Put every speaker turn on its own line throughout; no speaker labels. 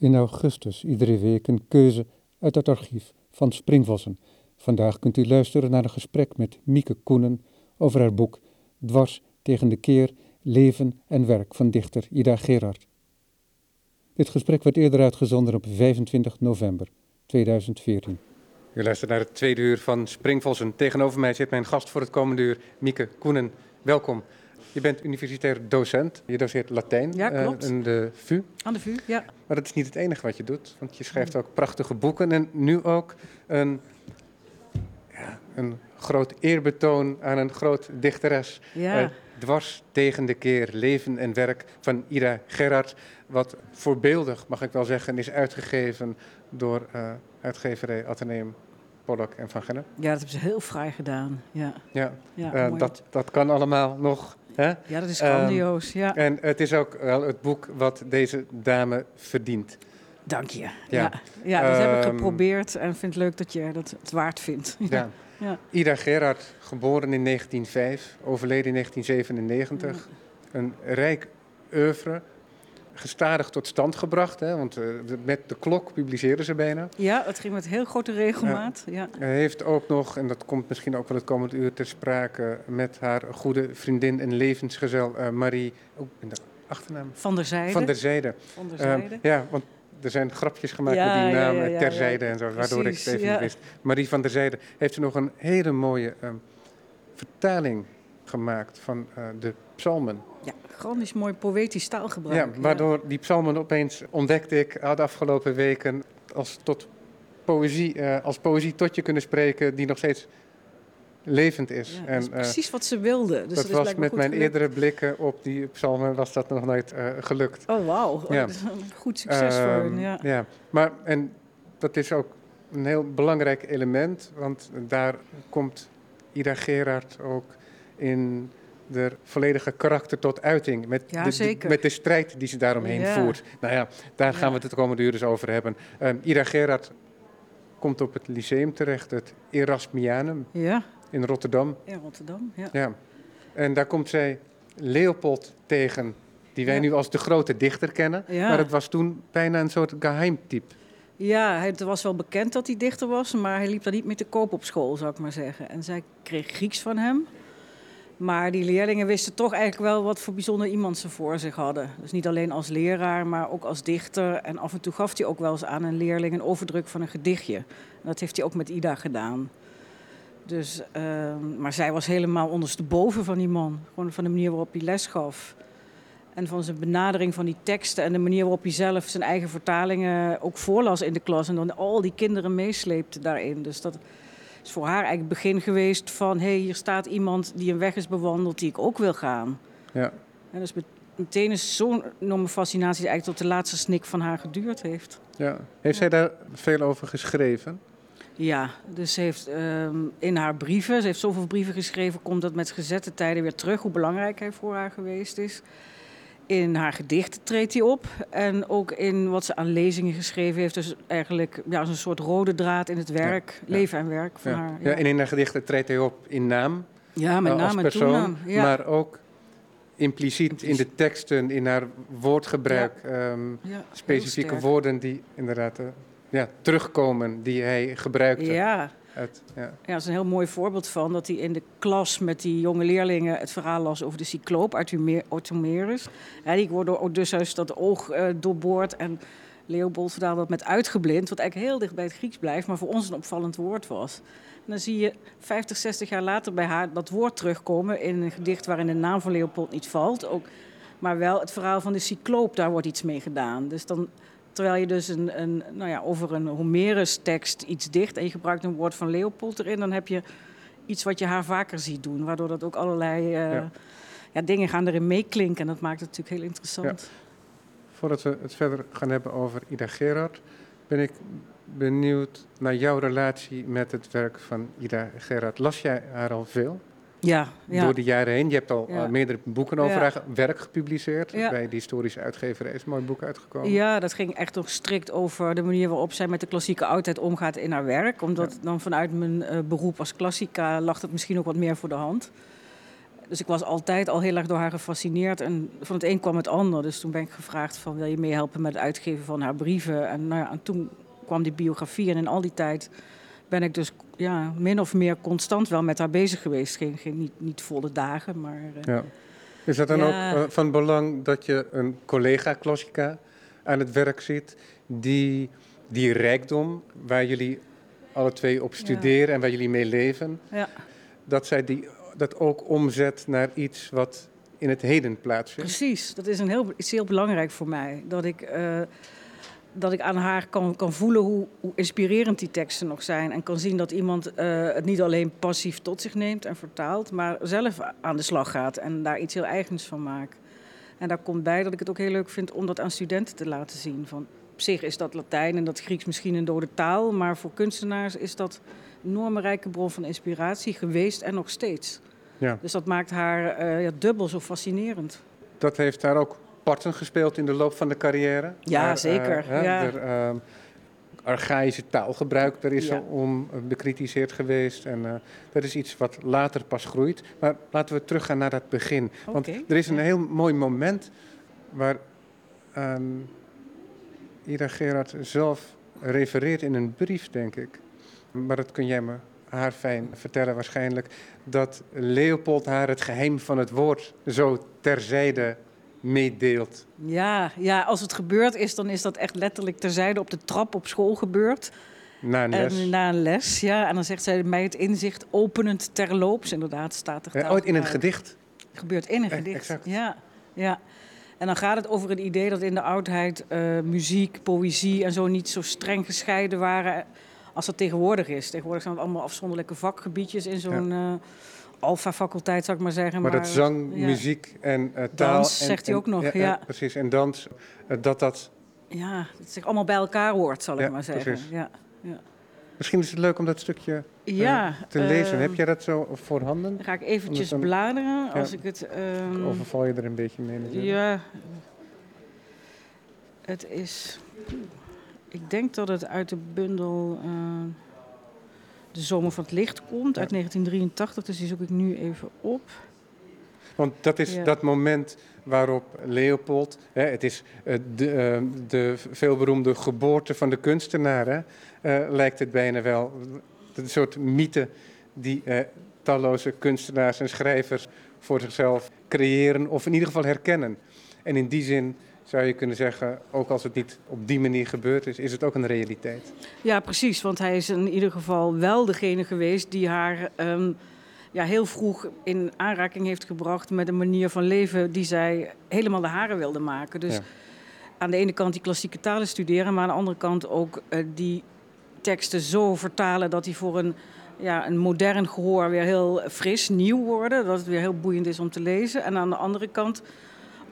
In augustus iedere week een keuze uit het archief van Springvossen. Vandaag kunt u luisteren naar een gesprek met Mieke Koenen over haar boek Dwars tegen de keer, leven en werk van dichter Ida Gerard. Dit gesprek werd eerder uitgezonden op 25 november 2014. U luistert naar het tweede uur van Springvossen. Tegenover mij zit mijn gast voor het komende uur, Mieke Koenen. Welkom. Je bent universitair docent. Je doseert Latijn
ja,
uh, aan de VU.
Aan de VU, ja.
Maar dat is niet het enige wat je doet, want je schrijft ook prachtige boeken en nu ook een, ja, een groot eerbetoon aan een groot dichteres.
Ja. Uh,
dwars tegen de keer, leven en werk van Ida Gerard. Wat voorbeeldig, mag ik wel zeggen, is uitgegeven door uh, uitgeverij Atheneum Pollock en Van Gennep.
Ja, dat hebben ze heel fraai gedaan. Ja,
ja. ja uh, dat, dat kan allemaal nog. Hè?
Ja, dat is grandioos. Um, ja.
En het is ook wel het boek wat deze dame verdient.
Dank je. Ja, ja. ja dat um, heb ik geprobeerd en vind het leuk dat je dat het waard vindt.
Ja. ja. Ida Gerard, geboren in 1905, overleden in 1997. Een rijk oeuvre, gestadig tot stand gebracht. Hè, want uh, met de klok publiceerden ze bijna.
Ja, het ging met heel grote regelmaat. Ja.
Hij heeft ook nog, en dat komt misschien ook wel het komende uur ter sprake... met haar goede vriendin en levensgezel uh, Marie... Oh, de achternaam?
Van der Zijde.
Van der Zijde.
Van der Zijde.
Um, ja, want er zijn grapjes gemaakt
ja,
met die naam
ja, ja,
terzijde en zo, waardoor ik het even niet wist. Marie van der Zijde heeft er nog een hele mooie um, vertaling gemaakt van uh, de psalmen.
Ja, grandisch mooi poëtisch taalgebruik.
Ja, waardoor die psalmen opeens ontdekte ik de afgelopen weken als, tot poëzie, uh, als poëzie tot je kunnen spreken die nog steeds levend is.
Ja, dat is precies uh, wat ze wilden. Dus
dat,
dat
was met mijn
gelukt.
eerdere blikken op die psalmen was dat nog nooit uh, gelukt.
Oh wauw, ja. goed succes uh, voor hen. Ja.
ja, maar en dat is ook een heel belangrijk element, want daar komt Ida Gerard ook in de volledige karakter tot uiting. Met,
ja,
de, met de strijd die ze daaromheen
ja.
voert. Nou ja, daar gaan we het de komende uur dus over hebben. Um, Ida Gerard komt op het lyceum terecht, het Erasmianum
ja.
in Rotterdam.
In Rotterdam, ja.
ja. En daar komt zij Leopold tegen, die wij nu als de grote dichter kennen. Maar het was toen bijna een soort geheimtype.
Ja, het was wel bekend dat hij dichter was, maar hij liep daar niet mee te koop op school, zou ik maar zeggen. En zij kreeg Grieks van hem. Maar die leerlingen wisten toch eigenlijk wel wat voor bijzonder iemand ze voor zich hadden. Dus niet alleen als leraar, maar ook als dichter. En af en toe gaf hij ook wel eens aan een leerling een overdruk van een gedichtje. Dat heeft hij ook met Ida gedaan. Dus, uh, maar zij was helemaal ondersteboven van die man. Gewoon van de manier waarop hij les gaf. En van zijn benadering van die teksten en de manier waarop hij zelf zijn eigen vertalingen ook voorlas in de klas. En dan al die kinderen meesleepte daarin. Dus dat is voor haar eigenlijk het begin geweest van... hé, hey, hier staat iemand die een weg is bewandeld die ik ook wil gaan.
Ja.
En dus meteen is zo'n enorme fascinatie die eigenlijk tot de laatste snik van haar geduurd heeft.
Ja. Heeft zij daar veel over geschreven?
Ja, dus ze heeft um, in haar brieven, ze heeft zoveel brieven geschreven, komt dat met gezette tijden weer terug, hoe belangrijk hij voor haar geweest is. In haar gedichten treedt hij op en ook in wat ze aan lezingen geschreven heeft. Dus eigenlijk ja, een soort rode draad in het werk, ja, leven en werk van
ja.
haar.
Ja. en in haar gedichten treedt hij op in naam,
ja, met
uh,
naam
als
en
persoon,
toenaam. Ja.
maar ook impliciet in de teksten, in haar woordgebruik, um, specifieke woorden die inderdaad uh, ja, terugkomen, die hij gebruikte.
Ja.
Ja.
ja, dat is een heel mooi voorbeeld van dat hij in de klas met die jonge leerlingen het verhaal las over de cycloop uit Homerus. Ja, die wordt door Odysseus dat oog uh, doorboord en Leopold vertaalde dat met uitgeblind, wat eigenlijk heel dicht bij het Grieks blijft, maar voor ons een opvallend woord was. En dan zie je 50, 60 jaar later bij haar dat woord terugkomen in een gedicht waarin de naam van Leopold niet valt, ook, maar wel het verhaal van de cycloop, daar wordt iets mee gedaan. Dus dan Terwijl je dus een, een, nou ja, over een Homerus-tekst iets dicht en je gebruikt een woord van Leopold erin, dan heb je iets wat je haar vaker ziet doen. Waardoor dat ook allerlei uh, ja. Ja, dingen gaan erin meeklinken en dat maakt het natuurlijk heel interessant.
Ja. Voordat we het verder gaan hebben over Ida Gerard, ben ik benieuwd naar jouw relatie met het werk van Ida Gerard. Las jij haar al veel?
Ja, ja.
Door de jaren heen. Je hebt al
Ja.
uh, meerdere boeken over
Ja.
haar werk gepubliceerd. Bij de historische uitgeverij is een mooi boek uitgekomen.
Ja, dat ging echt toch strikt over de manier waarop zij met de klassieke oudheid omgaat in haar werk. Omdat dan vanuit mijn uh, beroep als klassica lag het misschien ook wat meer voor de hand. Dus ik was altijd al heel erg door haar gefascineerd. En van het een kwam het ander. Dus toen ben ik gevraagd van wil je meehelpen met het uitgeven van haar brieven. En, nou ja, en toen kwam die biografie. En in al die tijd ben ik dus ja, min of meer constant wel met haar bezig geweest. Geen, geen, niet, niet volle dagen, maar... Uh,
ja. Is dat dan
Ja.
ook eh, van belang dat je een collega Kloska aan het werk ziet die die rijkdom waar jullie alle twee op studeren en waar jullie mee leven,
ja,
dat zij die, dat ook omzet naar iets wat in het heden plaatsvindt?
precies. Dat is een heel, iets heel belangrijk voor mij. Dat ik, eh, dat ik aan haar kan, kan voelen hoe, hoe inspirerend die teksten nog zijn. En kan zien dat iemand eh, het niet alleen passief tot zich neemt en vertaalt, maar zelf aan de slag gaat en daar iets heel eigens van maakt. En daar komt bij dat ik het ook heel leuk vind om dat aan studenten te laten zien. Van, op zich is dat Latijn en dat Grieks misschien een dode taal, maar voor kunstenaars is dat een enorme rijke bron van inspiratie geweest en nog steeds.
Ja.
Dus dat maakt haar eh, ja, dubbel zo fascinerend.
Dat heeft daar ook parten gespeeld in de loop van de carrière?
Ja,
eh,
zeker,
hè,
ja.
Er, ehm, archaïsche taalgebruik, daar is
Ja.
om eh, bekritiseerd geweest. En eh, dat is iets wat later pas groeit. Maar laten we teruggaan naar dat begin. Want er is een heel mooi moment waar ehm, Ida Gerard zelf refereert in een brief, denk ik. Maar dat kun jij me haar fijn vertellen waarschijnlijk. Dat Leopold haar het geheim van het woord zo terzijde meedeelt.
Ja, ja, als het gebeurd is, dan is dat echt letterlijk terzijde op de trap op school gebeurd.
Na een les.
En na een les, ja. En dan zegt zij mij het inzicht openend terloops. Inderdaad, staat er.
Eh, ooit in een gedicht.
gebeurt in een
Eh,
gedicht.
exact.
Ja, ja. En dan gaat het over het idee dat in de oudheid eh, muziek, poëzie en zo niet zo streng gescheiden waren als dat tegenwoordig is. Tegenwoordig zijn het allemaal afzonderlijke vakgebiedjes in zo'n eh alfa-faculteit, zou ik maar zeggen.
Maar dat zang,
ja.
muziek en eh, taal.
Dans,
en-
zegt hij
en-
ook nog, ja.
precies, en dans, eh, dat dat...
Ja, dat het zich allemaal bij elkaar hoort, zal ik
Ja,
maar zeggen.
precies.
Ja,
Misschien is het leuk om dat stukje eh,
ja
te lezen.
ehm,
Heb jij dat zo voorhanden?
Dan ga ik eventjes
dan-
bladeren als ik het... ehm,
Overval je er een beetje mee natuurlijk?
Ja. Het is. Ik denk dat het uit de bundel. eh, de Zomer van het Licht komt uit 1983, dus die zoek ik nu even op.
Want dat is
Ja.
dat moment waarop Leopold, hè, het is eh, de, eh, de veelberoemde geboorte van de kunstenaar, hè, eh, lijkt het bijna wel. Een soort mythe die talloze kunstenaars en schrijvers voor zichzelf creëren of in ieder geval herkennen. En in die zin zou je kunnen zeggen, ook als het niet op die manier gebeurd is, is het ook een realiteit.
Ja, precies, want hij is in ieder geval wel degene geweest die haar ehm, ja, heel vroeg in aanraking heeft gebracht met een manier van leven die zij helemaal de haren wilde maken. Dus
Ja.
aan de ene kant die klassieke talen studeren, maar aan de andere kant ook eh, die teksten zo vertalen dat die voor een, ja, een modern gehoor weer heel fris, nieuw worden. Dat het weer heel boeiend is om te lezen. En aan de andere kant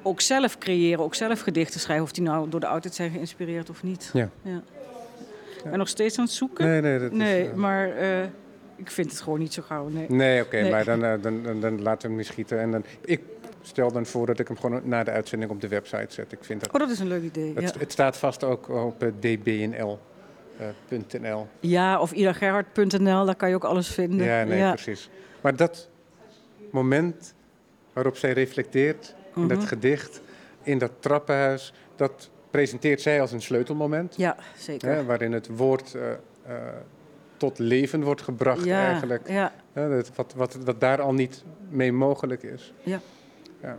ook zelf creëren, ook zelf gedichten schrijven. Of die nou door de oudheid zijn geïnspireerd of niet.
Ja.
Ik ben nog steeds aan het zoeken.
Nee, nee, dat is,
Nee,
eh,
maar eh, ik vind het gewoon niet zo gauw. Nee.
Nee, oké,
Nee.
maar dan, eh, dan, dan, dan laten we hem niet schieten. En dan, ik stel dan voor dat ik hem gewoon na de uitzending op de website zet. Ik vind dat,
Oh, dat is een leuk idee. Ja,
het, het staat vast ook op dbnl.nl.
ja of idagerhard.nl, daar kan je ook alles vinden.
Ja, nee, precies. Maar dat moment waarop zij reflecteert dat
Mhm.
gedicht, in dat trappenhuis, dat presenteert zij als een sleutelmoment.
Ja, zeker.
Hè, waarin het woord eh, eh, tot leven wordt gebracht
ja,
eigenlijk.
Ja,
Hè, dat, wat, wat, wat daar al niet mee mogelijk is.
Ja.
Ja.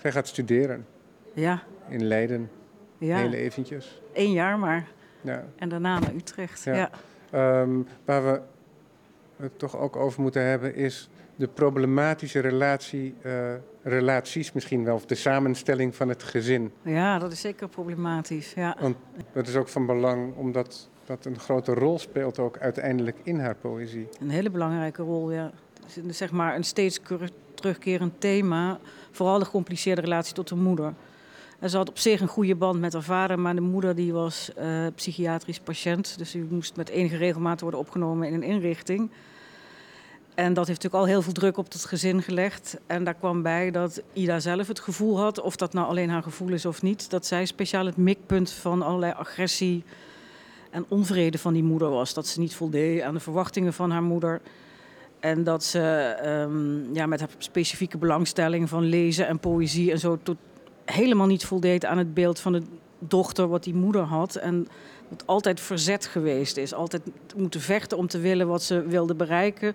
Zij gaat studeren
ja,
in Leiden,
ja.
heel eventjes.
Eén jaar maar.
Ja.
En daarna naar Utrecht.
Ja.
Ja.
Ehm, waar we het toch ook over moeten hebben, is de problematische relatie, eh, relaties misschien wel, of de samenstelling van het gezin.
Ja. dat is zeker problematisch. Ja.
Want dat is ook van belang, omdat dat een grote rol speelt ook uiteindelijk in haar poëzie.
Een hele belangrijke rol, ja. Zeg maar een steeds terugkerend thema. Vooral de gecompliceerde relatie tot de moeder. En ze had op zich een goede band met haar vader, maar de moeder die was eh, psychiatrisch patiënt. Dus die moest met enige regelmaat worden opgenomen in een inrichting. En dat heeft natuurlijk al heel veel druk op het gezin gelegd. En daar kwam bij dat Ida zelf het gevoel had, of dat nou alleen haar gevoel is of niet, dat zij speciaal het mikpunt van allerlei agressie en onvrede van die moeder was. Dat ze niet voldeed aan de verwachtingen van haar moeder. En dat ze ehm, ja, met haar specifieke belangstelling van lezen en poëzie en zo tot helemaal niet voldeed aan het beeld van de dochter wat die moeder had. En het altijd verzet geweest is. Altijd moeten vechten om te willen wat ze wilde bereiken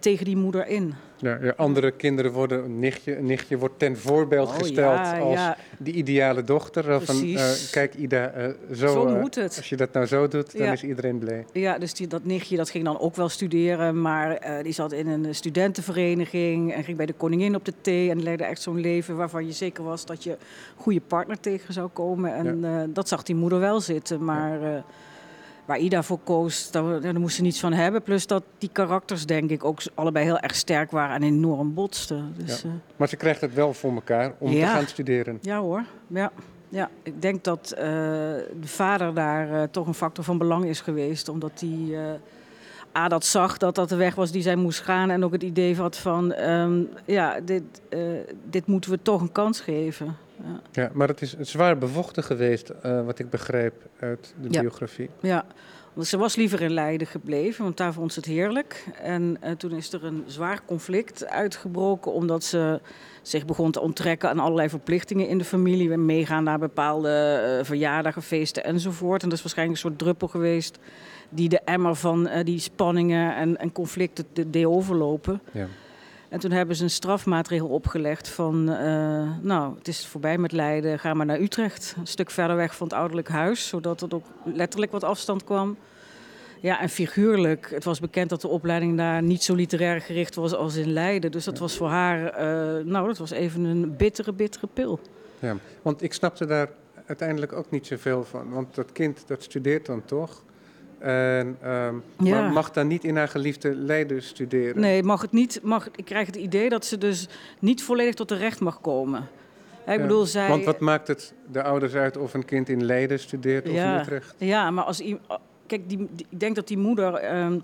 tegen die moeder in.
Ja, ja, andere kinderen worden, een nichtje, een nichtje wordt ten voorbeeld oh, gesteld als ja. de ideale dochter. Van, uh, kijk Ida, uh, zo,
zo eh, moet het.
als je dat nou zo doet, dan is iedereen blij.
Ja, dus die, dat nichtje dat ging dan ook wel studeren, maar die zat in een studentenvereniging en ging bij de koningin op de thee en leidde echt zo'n leven waarvan je zeker was dat je goede partner tegen zou komen. En dat zag die moeder wel zitten, maar waar Ida voor koos, daar, daar moest ze niets van hebben. Plus dat die karakters, denk ik, ook allebei heel erg sterk waren en enorm botsten. Dus,
ja. Eh, maar ze krijgt het wel voor elkaar om te gaan studeren.
Ja hoor, ja. Ja, ik denk dat uh, de vader daar uh, toch een factor van belang is geweest. Omdat hij A, dat zag dat dat de weg was die zij moest gaan. En ook het idee had van, um, ja, dit, dit moeten we toch een kans geven.
Ja. ja, maar het is zwaar bevochten geweest, uh, wat ik begrijp uit de biografie.
Ja, want ze was liever in Leiden gebleven, want daar vond ze het heerlijk. En uh, toen is er een zwaar conflict uitgebroken, omdat ze zich begon te onttrekken aan allerlei verplichtingen in de familie. We meegaan naar bepaalde uh, verjaardagen, feesten enzovoort. En dat is waarschijnlijk een soort druppel geweest die de emmer van die spanningen en, en conflicten deed overlopen. Ja. En toen hebben ze een strafmaatregel opgelegd van, uh, nou, het is voorbij met Leiden, ga maar naar Utrecht. Een stuk verder weg van het ouderlijk huis, zodat er ook letterlijk wat afstand kwam. Ja, en figuurlijk, het was bekend dat de opleiding daar niet zo literair gericht was als in Leiden. Dus dat was voor haar, uh, nou, dat was even een bittere, bittere pil.
Ja, want ik snapte daar uiteindelijk ook niet zoveel van. Want dat kind, dat studeert dan toch? En, um, Maar mag dan niet in haar geliefde Leiden studeren?
Nee, mag het niet. Mag, ik krijg het idee dat ze dus niet volledig tot de recht mag komen. Ik bedoel, zij...
Want wat maakt het de ouders uit of een kind in Leiden studeert of in Utrecht?
Ja, maar als kijk, die, ik denk dat die moeder um,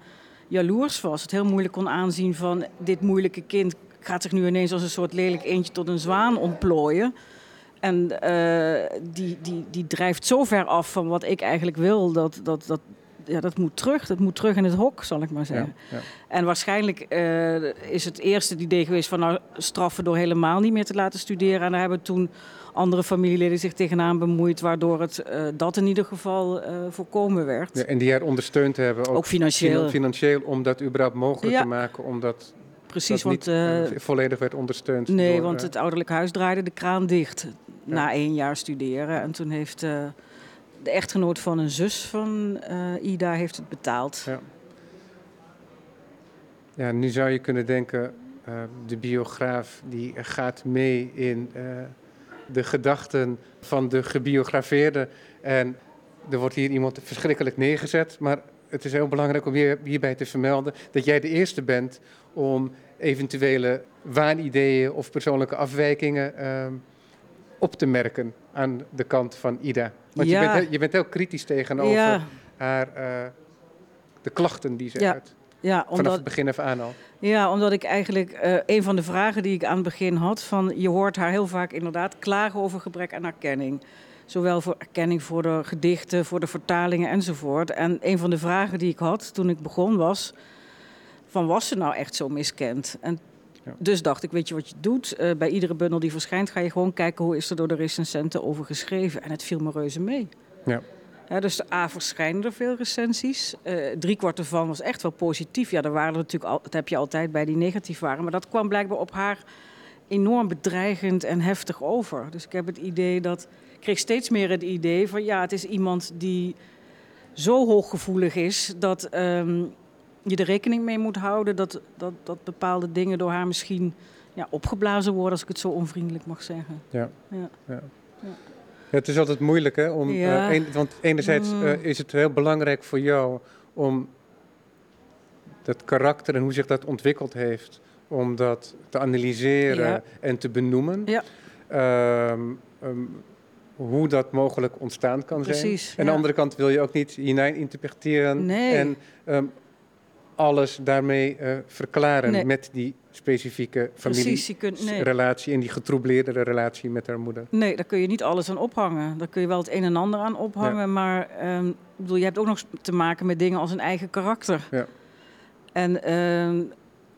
jaloers was. Het heel moeilijk kon aanzien van dit moeilijke kind gaat zich nu ineens als een soort lelijk eentje tot een zwaan ontplooien. En uh, die, die, die drijft zo ver af van wat ik eigenlijk wil, dat, dat, dat, ja, dat moet terug. Dat moet terug in het hok, zal ik maar zeggen. Ja, ja. En waarschijnlijk uh, is het eerste het idee geweest van nou, straffen door helemaal niet meer te laten studeren. En daar hebben toen andere familieleden zich tegenaan bemoeid, waardoor het uh, dat in ieder geval uh, voorkomen werd.
Ja, en die haar ondersteund hebben, ook,
ook financieel.
financieel, om dat überhaupt mogelijk te maken, omdat
Precies,
dat
want,
niet volledig werd ondersteund.
Nee, door, want het ouderlijk huis draaide de kraan dicht na één jaar studeren. En toen heeft de echtgenoot van een zus van uh, Ida heeft het betaald.
Ja. ja, nu zou je kunnen denken, uh, de biograaf die gaat mee in uh, de gedachten van de gebiografeerde. En er wordt hier iemand verschrikkelijk neergezet, maar het is heel belangrijk om hier, hierbij te vermelden dat jij de eerste bent om eventuele waanideeën of persoonlijke afwijkingen ehm, op te merken aan de kant van Ida. Want je, bent heel, je bent heel kritisch tegenover haar, uh, de klachten die ze ja. uit. Ja, omdat, Vanaf het begin af aan al.
Ja, omdat ik eigenlijk uh, een van de vragen die ik aan het begin had, van je hoort haar heel vaak inderdaad klagen over gebrek aan erkenning. Zowel voor erkenning voor de gedichten, voor de vertalingen enzovoort. En een van de vragen die ik had toen ik begon was, van was ze nou echt zo miskend? En dus dacht ik, weet je wat je doet? Uh, bij iedere bundel die verschijnt ga je gewoon kijken hoe is er door de recensenten over geschreven. En het viel me reuze mee. Ja. Ja, dus de A verschijnen er veel recensies. Uh, drie kwart ervan was echt wel positief. Ja, er waren natuurlijk al, dat heb je altijd bij die negatief waren. Maar dat kwam blijkbaar op haar enorm bedreigend en heftig over. Dus ik heb het idee dat. Ik kreeg steeds meer het idee van ja, het is iemand die zo hooggevoelig is dat. Um, je er rekening mee moet houden dat, dat, dat bepaalde dingen door haar misschien ja, opgeblazen worden, als ik het zo onvriendelijk mag zeggen.
Ja. ja. ja. ja. het is altijd moeilijk, hè? Om, uh, een, want enerzijds uh, is het heel belangrijk voor jou om dat karakter en hoe zich dat ontwikkeld heeft, om dat te analyseren en te benoemen. Ja. Um, um, hoe dat mogelijk ontstaan kan
Precies,
zijn. En aan de andere kant wil je ook niet hinein interpreteren nee. en um, alles daarmee uh, verklaren met die specifieke familierelatie nee. en die getroubleerde relatie met haar moeder.
Nee, daar kun je niet alles aan ophangen. Daar kun je wel het een en ander aan ophangen, ja. maar um, bedoel, je hebt ook nog te maken met dingen als een eigen karakter. Ja. En ehm,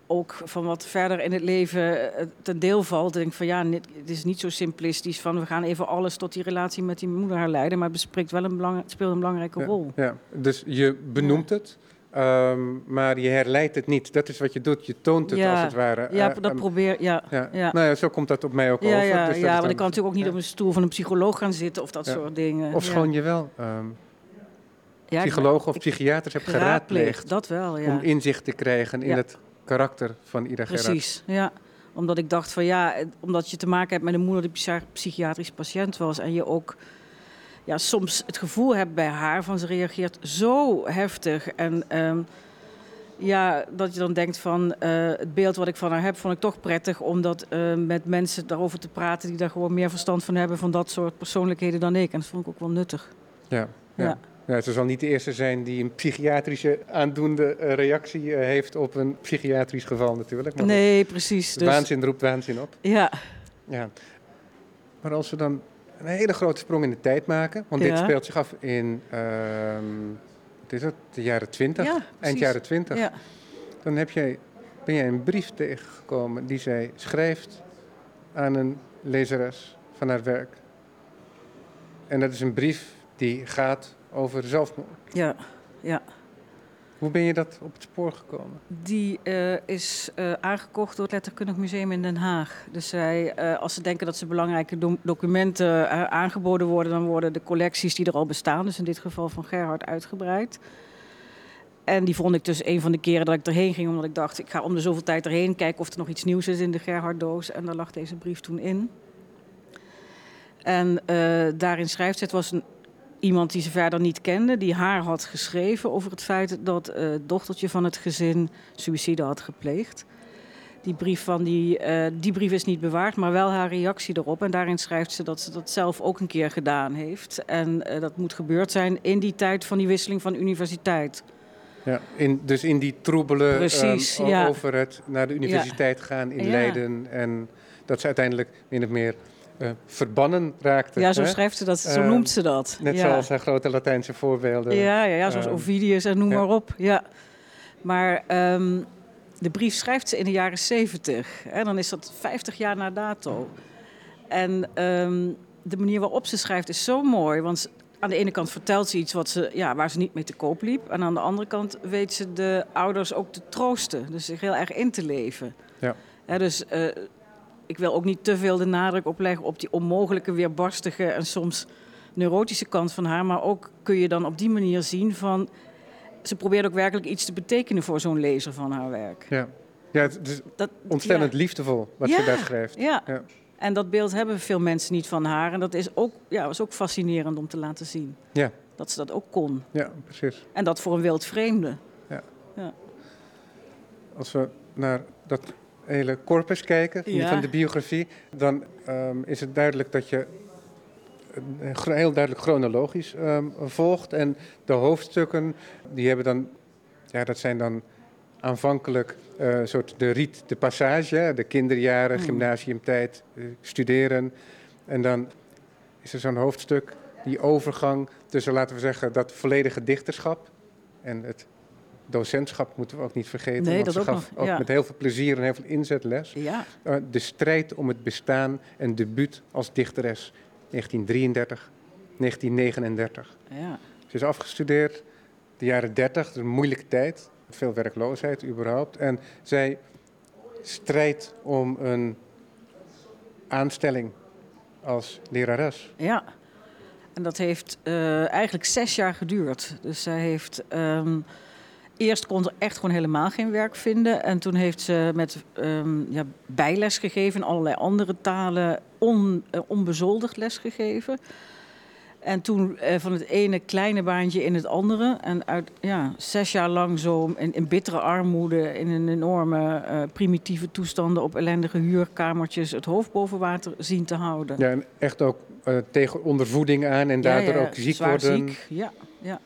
ook van wat verder in het leven eh, ten deel valt. Denk van ja, het is niet zo simplistisch van we gaan even alles tot die relatie met die moeder herleiden. Maar het bespreekt wel een belang, speelt een belangrijke rol.
Ja, dus je benoemt het. Ehm, maar je herleidt het niet. Dat is wat je doet. Je toont het als het ware.
Ja, uh, dat probeer ja,
ja. ja. Nou ja, zo komt dat op mij ook over.
Ja, dus ja want ik kan natuurlijk ook niet op een stoel van een psycholoog gaan zitten of dat soort dingen.
Of schoon je wel um, psychologen of psychiaters hebt geraadpleegd.
Dat wel, ja.
Om inzicht te krijgen in het karakter van ieder
Precies, ja. Omdat ik dacht van ja, omdat je te maken hebt met een moeder die psychiatrisch patiënt was en je ook ja, soms het gevoel hebt bij haar van ze reageert zo heftig. En ehm, ja, dat je dan denkt van uh, het beeld wat ik van haar heb, vond ik toch prettig om dat uh, met mensen daarover te praten die daar gewoon meer verstand van hebben van dat soort persoonlijkheden dan ik. En dat vond ik ook wel nuttig.
Ja, ja. ja. Ja, ze zal niet de eerste zijn die een psychiatrische aandoende uh, reactie heeft op een psychiatrisch geval natuurlijk.
Maar nee, precies.
Dus... Waanzin roept waanzin op.
Ja.
ja. Maar als we dan een hele grote sprong in de tijd maken, want dit speelt zich af in uh, wat is het, de jaren 20,
ja,
eind jaren 20.
Ja.
Dan heb jij, ben jij een brief tegengekomen die zij schrijft aan een lezeres van haar werk. En dat is een brief die gaat over zelfmoord.
Ja, ja.
Hoe ben je dat op het spoor gekomen?
Die uh, is uh, aangekocht door het Letterkundig Museum in Den Haag. Dus zij, uh, als ze denken dat ze belangrijke do documenten aangeboden worden, dan worden de collecties die er al bestaan, dus in dit geval van Gerhard, uitgebreid. En die vond ik dus een van de keren dat ik erheen ging, omdat ik dacht, ik ga om de zoveel tijd erheen kijken of er nog iets nieuws is in de Gerhard-doos. En daar lag deze brief toen in. En daarin schrijft ze, het was een iemand die ze verder niet kende, die haar had geschreven over het feit dat het uh, dochtertje van het gezin suïcide had gepleegd. Die brief, van die, uh, die brief is niet bewaard, maar wel haar reactie erop. En daarin schrijft ze dat ze dat zelf ook een keer gedaan heeft. En uh, dat moet gebeurd zijn in die tijd van die wisseling van universiteit.
Ja, in, dus in die troebele
Precies,
um,
ja.
over het naar de universiteit ja. gaan in
Ja.
Leiden. En dat ze uiteindelijk min of meer uh, verbannen raakte.
Ja, zo
hè?
schrijft ze dat, zo
Ehm,
noemt ze dat.
Net
ja.
zoals haar grote Latijnse voorbeelden.
Ja, ja, ja zoals
Ehm,
Ovidius en noem
ja.
maar op. Ja. Maar ehm, de brief schrijft ze in de jaren 70. En dan is dat 50 jaar na dato. En de manier waarop ze schrijft is zo mooi. Want aan de ene kant vertelt ze iets wat ze, ja, waar ze niet mee te koop liep. En aan de andere kant weet ze de ouders ook te troosten. Dus zich heel erg in te leven.
Ja.
Dus eh, ik wil ook niet te veel de nadruk opleggen op die onmogelijke, weerbarstige en soms neurotische kant van haar. Maar ook kun je dan op die manier zien van... Ze probeert ook werkelijk iets te betekenen voor zo'n lezer van haar werk.
Ja, ja het is
Dat,
ontstellend
ja.
liefdevol wat
Ja,
ze daar schrijft.
Ja.
Ja.
en dat beeld hebben veel mensen niet van haar. En dat is ook, ja, was ook fascinerend om te laten zien.
Ja.
Dat ze dat ook kon.
Ja, precies.
En dat voor een wild vreemde.
Als we naar dat hele corpus kijken van,
Ja.
van de biografie, dan ehm, is het duidelijk dat je gro- heel duidelijk chronologisch ehm, volgt. En de hoofdstukken, die hebben dan, ja, dat zijn dan aanvankelijk eh, een soort de riet, de passage, de kinderjaren,
Mm.
gymnasiumtijd, eh, studeren. En dan is er zo'n hoofdstuk, die overgang tussen, laten we zeggen, dat volledige dichterschap en het docentschap moeten we ook niet vergeten.
Nee,
want
dat
ze
ook
gaf
nog,
ook met heel veel plezier en heel veel inzet les.
Ja,
Eh, de strijd om het bestaan en debuut als dichteres, 1933, 1939.
ja.
Ze is afgestudeerd, de jaren 30, een moeilijke tijd, veel werkloosheid überhaupt. En zij strijdt om een aanstelling als lerares.
Ja, en dat heeft eh, eigenlijk zes jaar geduurd. Dus zij heeft. ehm, eerst kon ze echt gewoon helemaal geen werk vinden. En toen heeft ze met ehm, ja, bijles gegeven in allerlei andere talen, on, eh, onbezoldigd les gegeven. En toen eh, van het ene kleine baantje in het andere. En uit ja, zes jaar lang zo in, in bittere armoede, in een enorme eh, primitieve toestanden op ellendige huurkamertjes het hoofd boven water zien te houden.
Ja, en echt ook tegen ondervoeding aan en daardoor ook ziek
zwaar
worden.
Ziek. Ja, ja.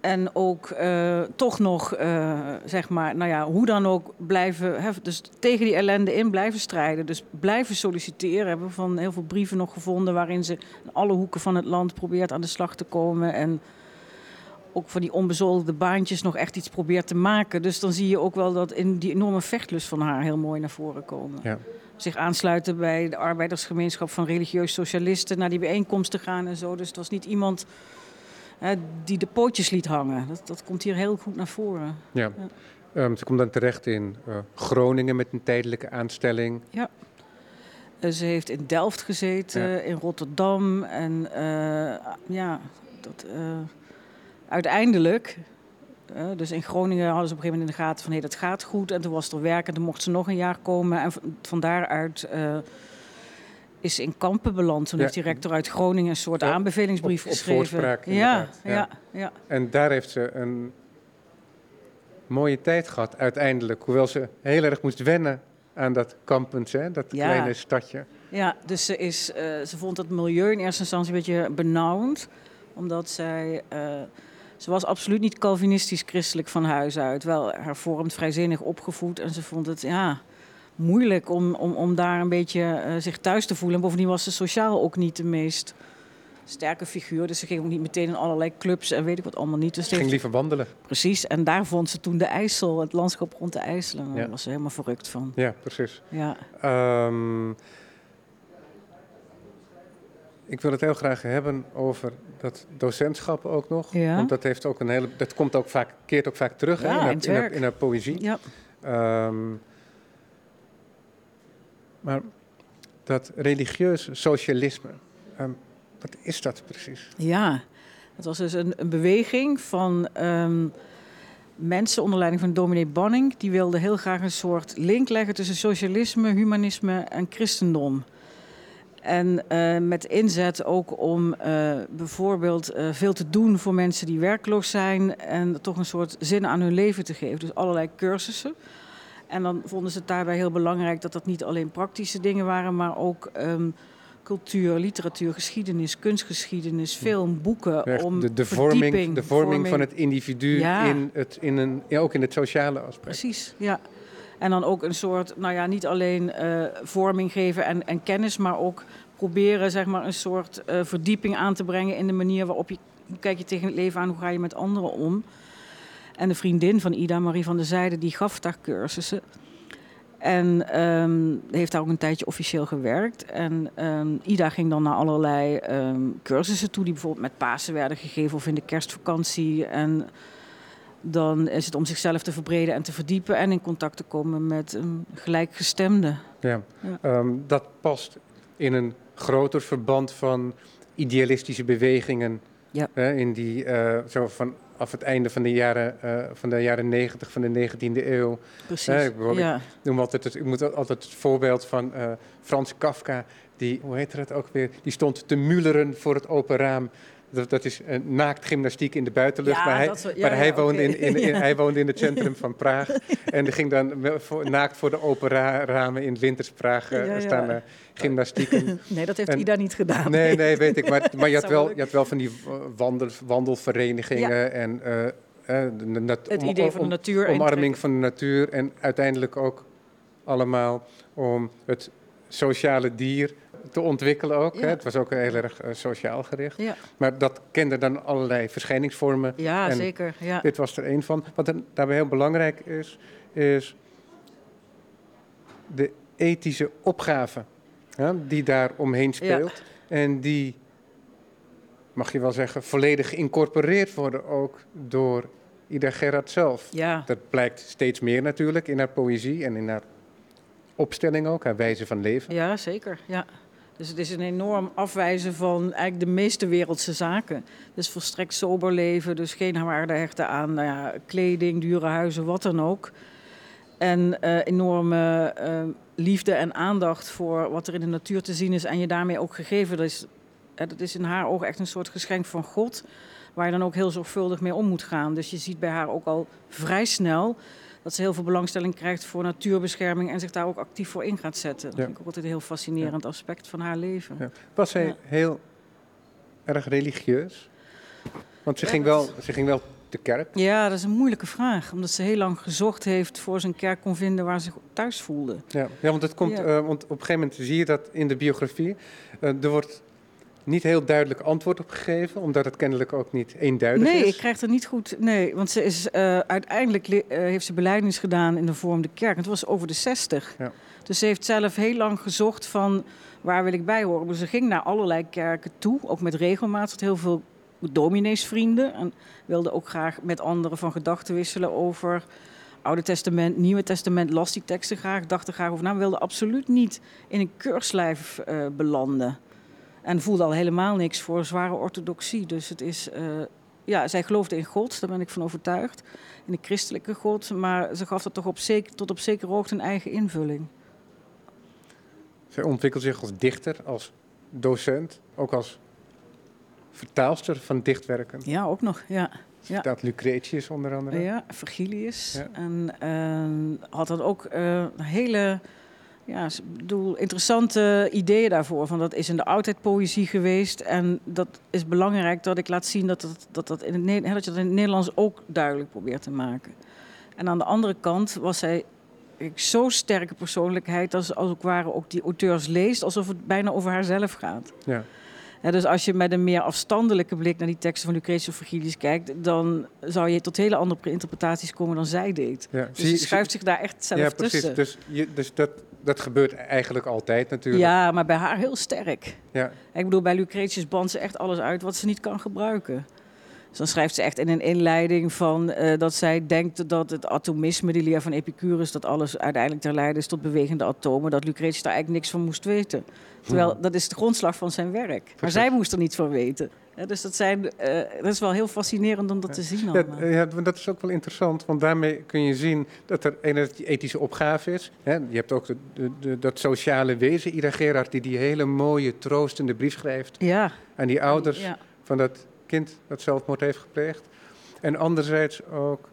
En ook eh, toch nog, eh, zeg maar, nou ja, hoe dan ook blijven, hè, dus tegen die ellende in blijven strijden. Dus blijven solliciteren. Hebben we van heel veel brieven nog gevonden waarin ze in alle hoeken van het land probeert aan de slag te komen. En ook van die onbezoldigde baantjes nog echt iets probeert te maken. Dus dan zie je ook wel dat in die enorme vechtlust van haar heel mooi naar voren komen.
Ja.
Zich aansluiten bij de arbeidersgemeenschap van religieus socialisten, naar die bijeenkomsten gaan en zo. Dus het was niet iemand hè, die de pootjes liet hangen. Dat, dat komt hier heel goed naar voren.
Ja. Ehm, ze komt dan terecht in uh, Groningen met een tijdelijke aanstelling.
Ja. Uh, ze heeft in Delft gezeten,
Ja.
in Rotterdam. En uh, ja, dat, uiteindelijk, dus in Groningen hadden ze op een gegeven moment in de gaten van hé, dat gaat goed. En toen was er werk en toen mocht ze nog een jaar komen. En van, van daaruit is in Kampen beland. Toen
Ja.
heeft die rector uit Groningen een soort
Ja,
aanbevelingsbrief
op- op
geschreven.
voorspraak,
ja, ja,
Ja. En daar heeft ze een mooie tijd gehad uiteindelijk. Hoewel ze heel erg moest wennen aan dat Kampens, hè, dat kleine stadje.
Ja, dus ze, is, eh, ze vond het milieu in eerste instantie een beetje benauwend. Omdat zij... eh, ze was absoluut niet Calvinistisch christelijk van huis uit. Wel hervormd, vrijzinnig opgevoed. En ze vond het ja, moeilijk om, om, om daar een beetje eh, zich thuis te voelen. En bovendien was ze sociaal ook niet de meest sterke figuur. Dus ze ging ook niet meteen in allerlei clubs en weet ik wat allemaal niet. Dus
Ze ging
heeft-
liever wandelen.
Precies, en daar vond ze toen de IJssel, het landschap rond de IJssel. En daar
Ja.
was ze helemaal verrukt van.
Ja, precies.
Ja,
Ehm, ik wil het heel graag hebben over dat docentschap ook nog.
Ja.
Want dat, heeft ook een hele, dat komt ook vaak, keert ook vaak terug
Ja,
in,
in
haar, in, haar,
werk.
in haar poëzie.
ja.
Ehm, maar dat religieus socialisme, ehm, wat is dat precies?
Ja, het was dus een, een beweging van ehm, mensen onder leiding van dominee Banning. Die wilden heel graag een soort link leggen tussen socialisme, humanisme en christendom. En eh, met inzet ook om eh, bijvoorbeeld eh, veel te doen voor mensen die werkloos zijn en toch een soort zin aan hun leven te geven. Dus allerlei cursussen. En dan vonden ze het daarbij heel belangrijk dat dat niet alleen praktische dingen waren, maar ook ehm, cultuur, literatuur, geschiedenis, kunstgeschiedenis, film, boeken.
Echt
om
de, de, vorming, de vorming van het individu,
Ja.
in het, in een, ja, ook in het sociale aspect.
Precies, ja. En dan ook een soort, nou ja, niet alleen eh, vorming geven en, en kennis, maar ook proberen, zeg maar, een soort eh, verdieping aan te brengen in de manier waarop je, hoe kijk je tegen het leven aan, hoe ga je met anderen om. En de vriendin van Ida, Marie van der Zijde, die gaf daar cursussen. En ehm, heeft daar ook een tijdje officieel gewerkt. En ehm, Ida ging dan naar allerlei ehm, cursussen toe, die bijvoorbeeld met Pasen werden gegeven of in de kerstvakantie. En dan is het om zichzelf te verbreden en te verdiepen en in contact te komen met een gelijkgestemde.
Ja.
Ja.
Dat past in een groter verband van idealistische bewegingen.
Ja.
Hè, in die, eh, zo vanaf het einde van de jaren, eh, van de jaren 90 van de 19e eeuw.
Precies.
Ik bedoel,
ja.
Ik noem altijd het, ik moet altijd het voorbeeld van eh, Frans Kafka. Die, hoe heet het ook weer? Die stond te muleren voor het open raam. Dat, dat is een naakt gymnastiek in de buitenlucht.
Ja,
maar hij,
dat ja,
maar woonde in, in, in-
Ja.
hij woonde in het centrum van Praag. En die ging dan naakt voor de open ra- ramen in Winters Praag eh, staan eh, gymnastieken.
Nee, dat heeft
En-
Ida niet gedaan.
Nee, nee, weet ik. Maar, maar je, had wel, je had wel van die eh, wandel, wandelverenigingen en eh, eh, de, de nat-
Het idee
om-
van de natuur.
omarming van de natuur en uiteindelijk ook allemaal om het sociale dier te ontwikkelen ook.
Ja.
Hè. Het was ook heel erg sociaal gericht.
Ja,
Maar dat kende dan allerlei verschijningsvormen.
ja
En
zeker. Ja.
Dit was er een van. Wat dan daarbij heel belangrijk is, is de ethische opgave die daar omheen speelt. En die, mag je wel zeggen, volledig geïncorporeerd worden ook door Ida Gerard zelf.
ja.
Dat blijkt steeds meer natuurlijk in haar poëzie en in haar opstelling ook, haar wijze van leven.
Ja, zeker. Ja. Dus het is een enorm afwijzen van eigenlijk de meeste wereldse zaken. Dus volstrekt sober leven, dus geen waarde hechten aan nou ja, kleding, dure huizen, wat dan ook. En eh, enorme eh, liefde en aandacht voor wat er in de natuur te zien is en je daarmee ook gegeven. Dat is, eh, dat is in haar ogen echt een soort geschenk van God, waar je dan ook heel zorgvuldig mee om moet gaan. Dus je ziet bij haar ook al vrij snel dat ze heel veel belangstelling krijgt voor natuurbescherming en zich daar ook actief voor in gaat zetten. Dat
Ja.
vind ik ook altijd een heel fascinerend aspect van haar leven.
Ja. Was zij heel erg religieus? Want ze, ging wel, ze ging wel de kerk.
Ja, dat is een moeilijke vraag. Omdat ze heel lang gezocht heeft voor ze een kerk kon vinden waar ze thuis voelde.
Ja, ja want, het komt,
Ja.
eh, want op een gegeven moment zie je dat in de biografie. Eh, er wordt niet heel duidelijk antwoord op gegeven, omdat het kennelijk ook niet eenduidig
nee,
is.
Nee, ik krijg er niet goed. Nee, want ze is, uh, uiteindelijk uh, heeft ze beleidings gedaan in de vorm de kerk. Het was over de 60.
Ja.
Dus ze heeft zelf heel lang gezocht van waar wil ik bij horen. Dus ze ging naar allerlei kerken toe, ook met regelmaat. Had heel veel domineesvrienden en wilde ook graag met anderen van gedachten wisselen over Oude Testament, Nieuwe Testament, las die teksten graag, dacht er graag over na, wilde absoluut niet in een keurslijf uh, belanden. En voelde al helemaal niks voor zware orthodoxie. Dus het is, uh, ja, zij geloofde in God, daar ben ik van overtuigd. In de christelijke God, maar ze gaf dat toch op zeker, tot op zekere hoogte een eigen invulling.
Zij ontwikkelt zich als dichter, als docent, ook als vertaalster van dichtwerken.
Ja, ook nog, ja.
Ze vertaalt Lucretius onder andere.
Ja, Virgilius. Ja. En uh, had dan ook uh, hele ja, bedoel, interessante ideeën daarvoor. Van dat is in de oudheid poëzie geweest. En dat is belangrijk dat ik laat zien dat, dat, dat, dat, in, het, dat je dat in het Nederlands ook duidelijk probeert te maken. En aan de andere kant was zij zo'n sterke persoonlijkheid... als, als ook ware ook die auteurs leest... alsof het bijna over haarzelf gaat.
Ja.
Dus als je met een meer afstandelijke blik naar die teksten van Lucretius of Virgilius kijkt, dan zou je tot hele andere interpretaties komen dan zij deed.
Ja.
Dus ze schuift zich daar echt zelf
ja, precies.
tussen.
Dus, je, dus dat, dat gebeurt eigenlijk altijd natuurlijk.
Ja, maar bij haar heel sterk.
Ja.
Ik bedoel, bij Lucretius bandt ze echt alles uit wat ze niet kan gebruiken. Dus dan schrijft ze echt in een inleiding van uh, dat zij denkt dat het atomisme, die leer van Epicurus, dat alles uiteindelijk ter leiden is tot bewegende atomen, dat Lucretius daar eigenlijk niks van moest weten. Terwijl dat is de grondslag van zijn werk. Maar zij moest er niets van weten. Ja, dus dat, zijn, uh, dat is wel heel fascinerend om dat te zien.
Ja,
allemaal.
ja, dat is ook wel interessant, want daarmee kun je zien dat er een ethische opgave is. Hè? Je hebt ook de, de, de, dat sociale wezen, Ida Gerard, die die hele mooie, troostende brief schrijft
Ja.
aan die ouders van dat kind dat zelfmoord heeft gepleegd. En anderzijds ook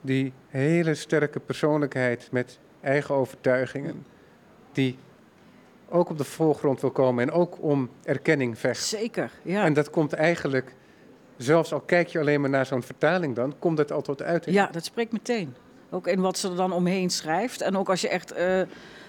die hele sterke persoonlijkheid met eigen overtuigingen, die ook op de voorgrond wil komen en ook om erkenning vecht.
Zeker, ja.
En dat komt eigenlijk, zelfs al kijk je alleen maar naar zo'n vertaling dan, komt dat altijd uit.
Ja, dat spreekt meteen. Ook in wat ze er dan omheen schrijft. En ook als je echt uh,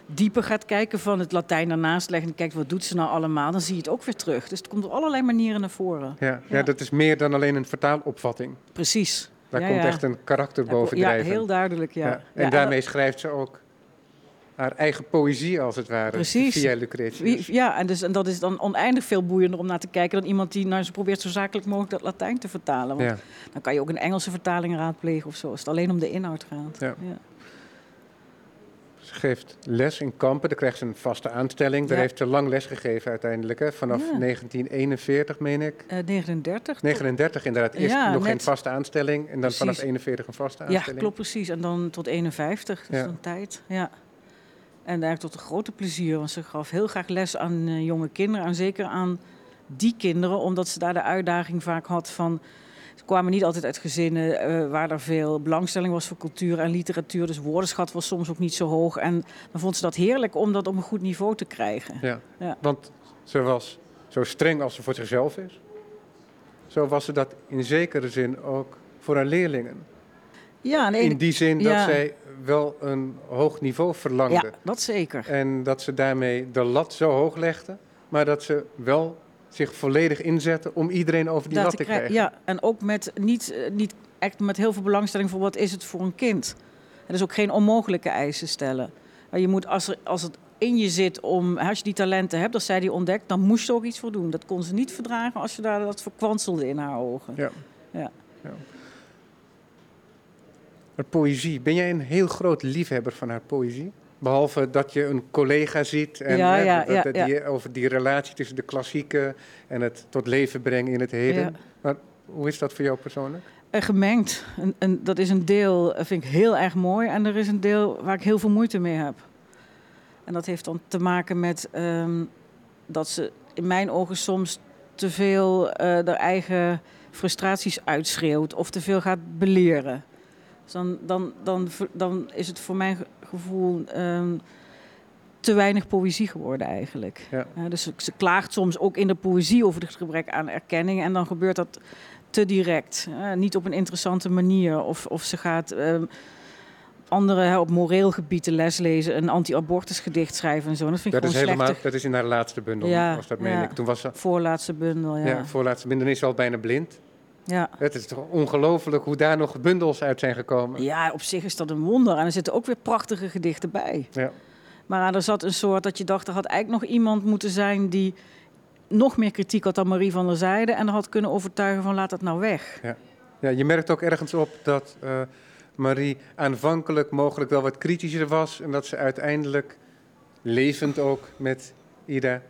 dieper gaat kijken van het Latijn daarnaast leggen en kijkt wat doet ze nou allemaal, dan zie je het ook weer terug. Dus het komt op allerlei manieren naar voren.
Ja, ja. ja dat is meer dan alleen een vertaalopvatting.
Precies.
Daar
ja,
komt echt een karakter bovendrijven.
Ja, heel duidelijk, ja.
En daarmee schrijft ze ook haar eigen poëzie, als het ware,
Precies.
via Lucretius.
Ja, en, dus, en dat is dan oneindig veel boeiender om naar te kijken dan iemand die nou, ze probeert zo zakelijk mogelijk dat Latijn te vertalen. Want
Ja.
dan kan je ook een Engelse vertaling raadplegen of zo, als het alleen om de inhoud gaat.
Ja. Geeft les in Kampen, daar krijgt ze een vaste aanstelling. Daar
Ja.
heeft ze lang les gegeven uiteindelijk, hè? vanaf
Ja.
1941 meen ik.
Eh, 39.
39 inderdaad, eerst
Ja,
nog geen vaste aanstelling en dan
Precies.
vanaf 41 een vaste
Ja,
aanstelling.
klopt precies. En dan tot 51, dus
Ja.
een tijd. Ja. En eigenlijk tot een grote plezier, want ze gaf heel graag les aan eh, jonge kinderen. En zeker aan die kinderen, omdat ze daar de uitdaging vaak had van... Kwamen niet altijd uit gezinnen eh, waar er veel belangstelling was voor cultuur en literatuur. Dus woordenschat was soms ook niet zo hoog. En dan vond ze dat heerlijk om dat op een goed niveau te krijgen.
Ja.
Ja.
Want ze was zo streng als ze voor zichzelf is. Zo was ze dat in zekere zin ook voor haar leerlingen.
Ja,
In die zin dat
ja.
zij wel een hoog niveau verlangde.
ja, dat zeker.
En dat ze daarmee de lat zo hoog legde, maar dat ze wel zich volledig inzette om iedereen over die lat
te krijgen. Ja, en ook met niet, eh, niet echt met heel veel belangstelling voor wat is het voor een kind. En dus ook geen onmogelijke eisen stellen. Maar je moet als, er, als het in je zit om, als je die talenten hebt, als zij die ontdekt, dan moest je er ook iets voor doen. Dat kon ze niet verdragen als je daar dat verkwanselde in haar ogen.
Ja.
Ja.
Ja. Maar poëzie, ben jij een heel groot liefhebber van haar poëzie? Behalve dat je een collega ziet en
Ja, ja,
dat-
ja,
dat
ja.
die- over die relatie tussen de klassieke en het tot leven brengen in het heden. Maar hoe is dat voor jou persoonlijk?
Eh, gemengd. En, en dat is een deel, eh, vind ik heel erg mooi. En er is een deel waar ik heel veel moeite mee heb. En dat heeft dan te maken met ehm, dat ze in mijn ogen soms te veel eh haar eigen frustraties uitschreeuwt of te veel gaat beleren. Dus dan, dan, dan, dan is het voor mijn ge- gevoel ehm, te weinig poëzie geworden eigenlijk.
Ja.
Dus ze, klaagt soms ook in de poëzie over het gebrek aan erkenning. En dan gebeurt dat te direct. niet op een interessante manier. Of, of ze gaat ehm, andere hè, op moreel gebied de les lezen, een anti-abortus gedicht schrijven en zo. Dat vind ik
Dat is, helemaal, dat is in haar laatste bundel,
Ja,
was dat,
ja.
meen ik. Toen was ze,
Voorlaatste bundel, ja.
ja. voorlaatste bundel, is ze al bijna blind. Het is toch ongelooflijk hoe daar nog bundels uit zijn gekomen.
Ja, op zich is dat een wonder. En er zitten ook weer prachtige gedichten bij.
Ja.
Maar er zat een soort dat je dacht, er had eigenlijk nog iemand moeten zijn die nog meer kritiek had dan Marie van der Zijde. En had kunnen overtuigen van laat het nou weg.
Ja, je merkt ook ergens op dat eh, Marie aanvankelijk mogelijk wel wat kritischer was. En dat ze uiteindelijk, levend ook met Ida,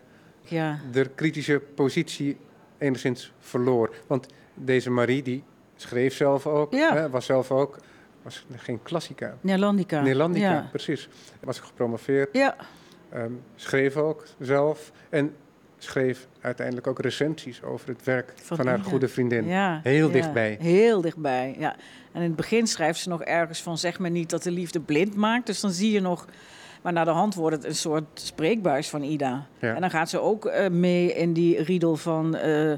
Ja,
de kritische positie enigszins verloor. Want deze Marie, die schreef zelf ook,
Ja.
hè, was zelf ook, was geen klassica.
Neerlandica.
Nederlandica,
Ja.
precies. Was gepromoveerd,
ja,
ehm, schreef ook zelf en schreef uiteindelijk ook recensies over het werk van,
Van
haar goede vriendin.
ja.
Heel
ja.
dichtbij.
Heel dichtbij, ja. En in het begin schrijft ze nog ergens van zeg maar niet dat de liefde blind maakt. Dus dan zie je nog... Maar naar de hand wordt het een soort spreekbuis van Ida.
Ja.
En dan gaat ze ook eh, mee in die riedel van eh,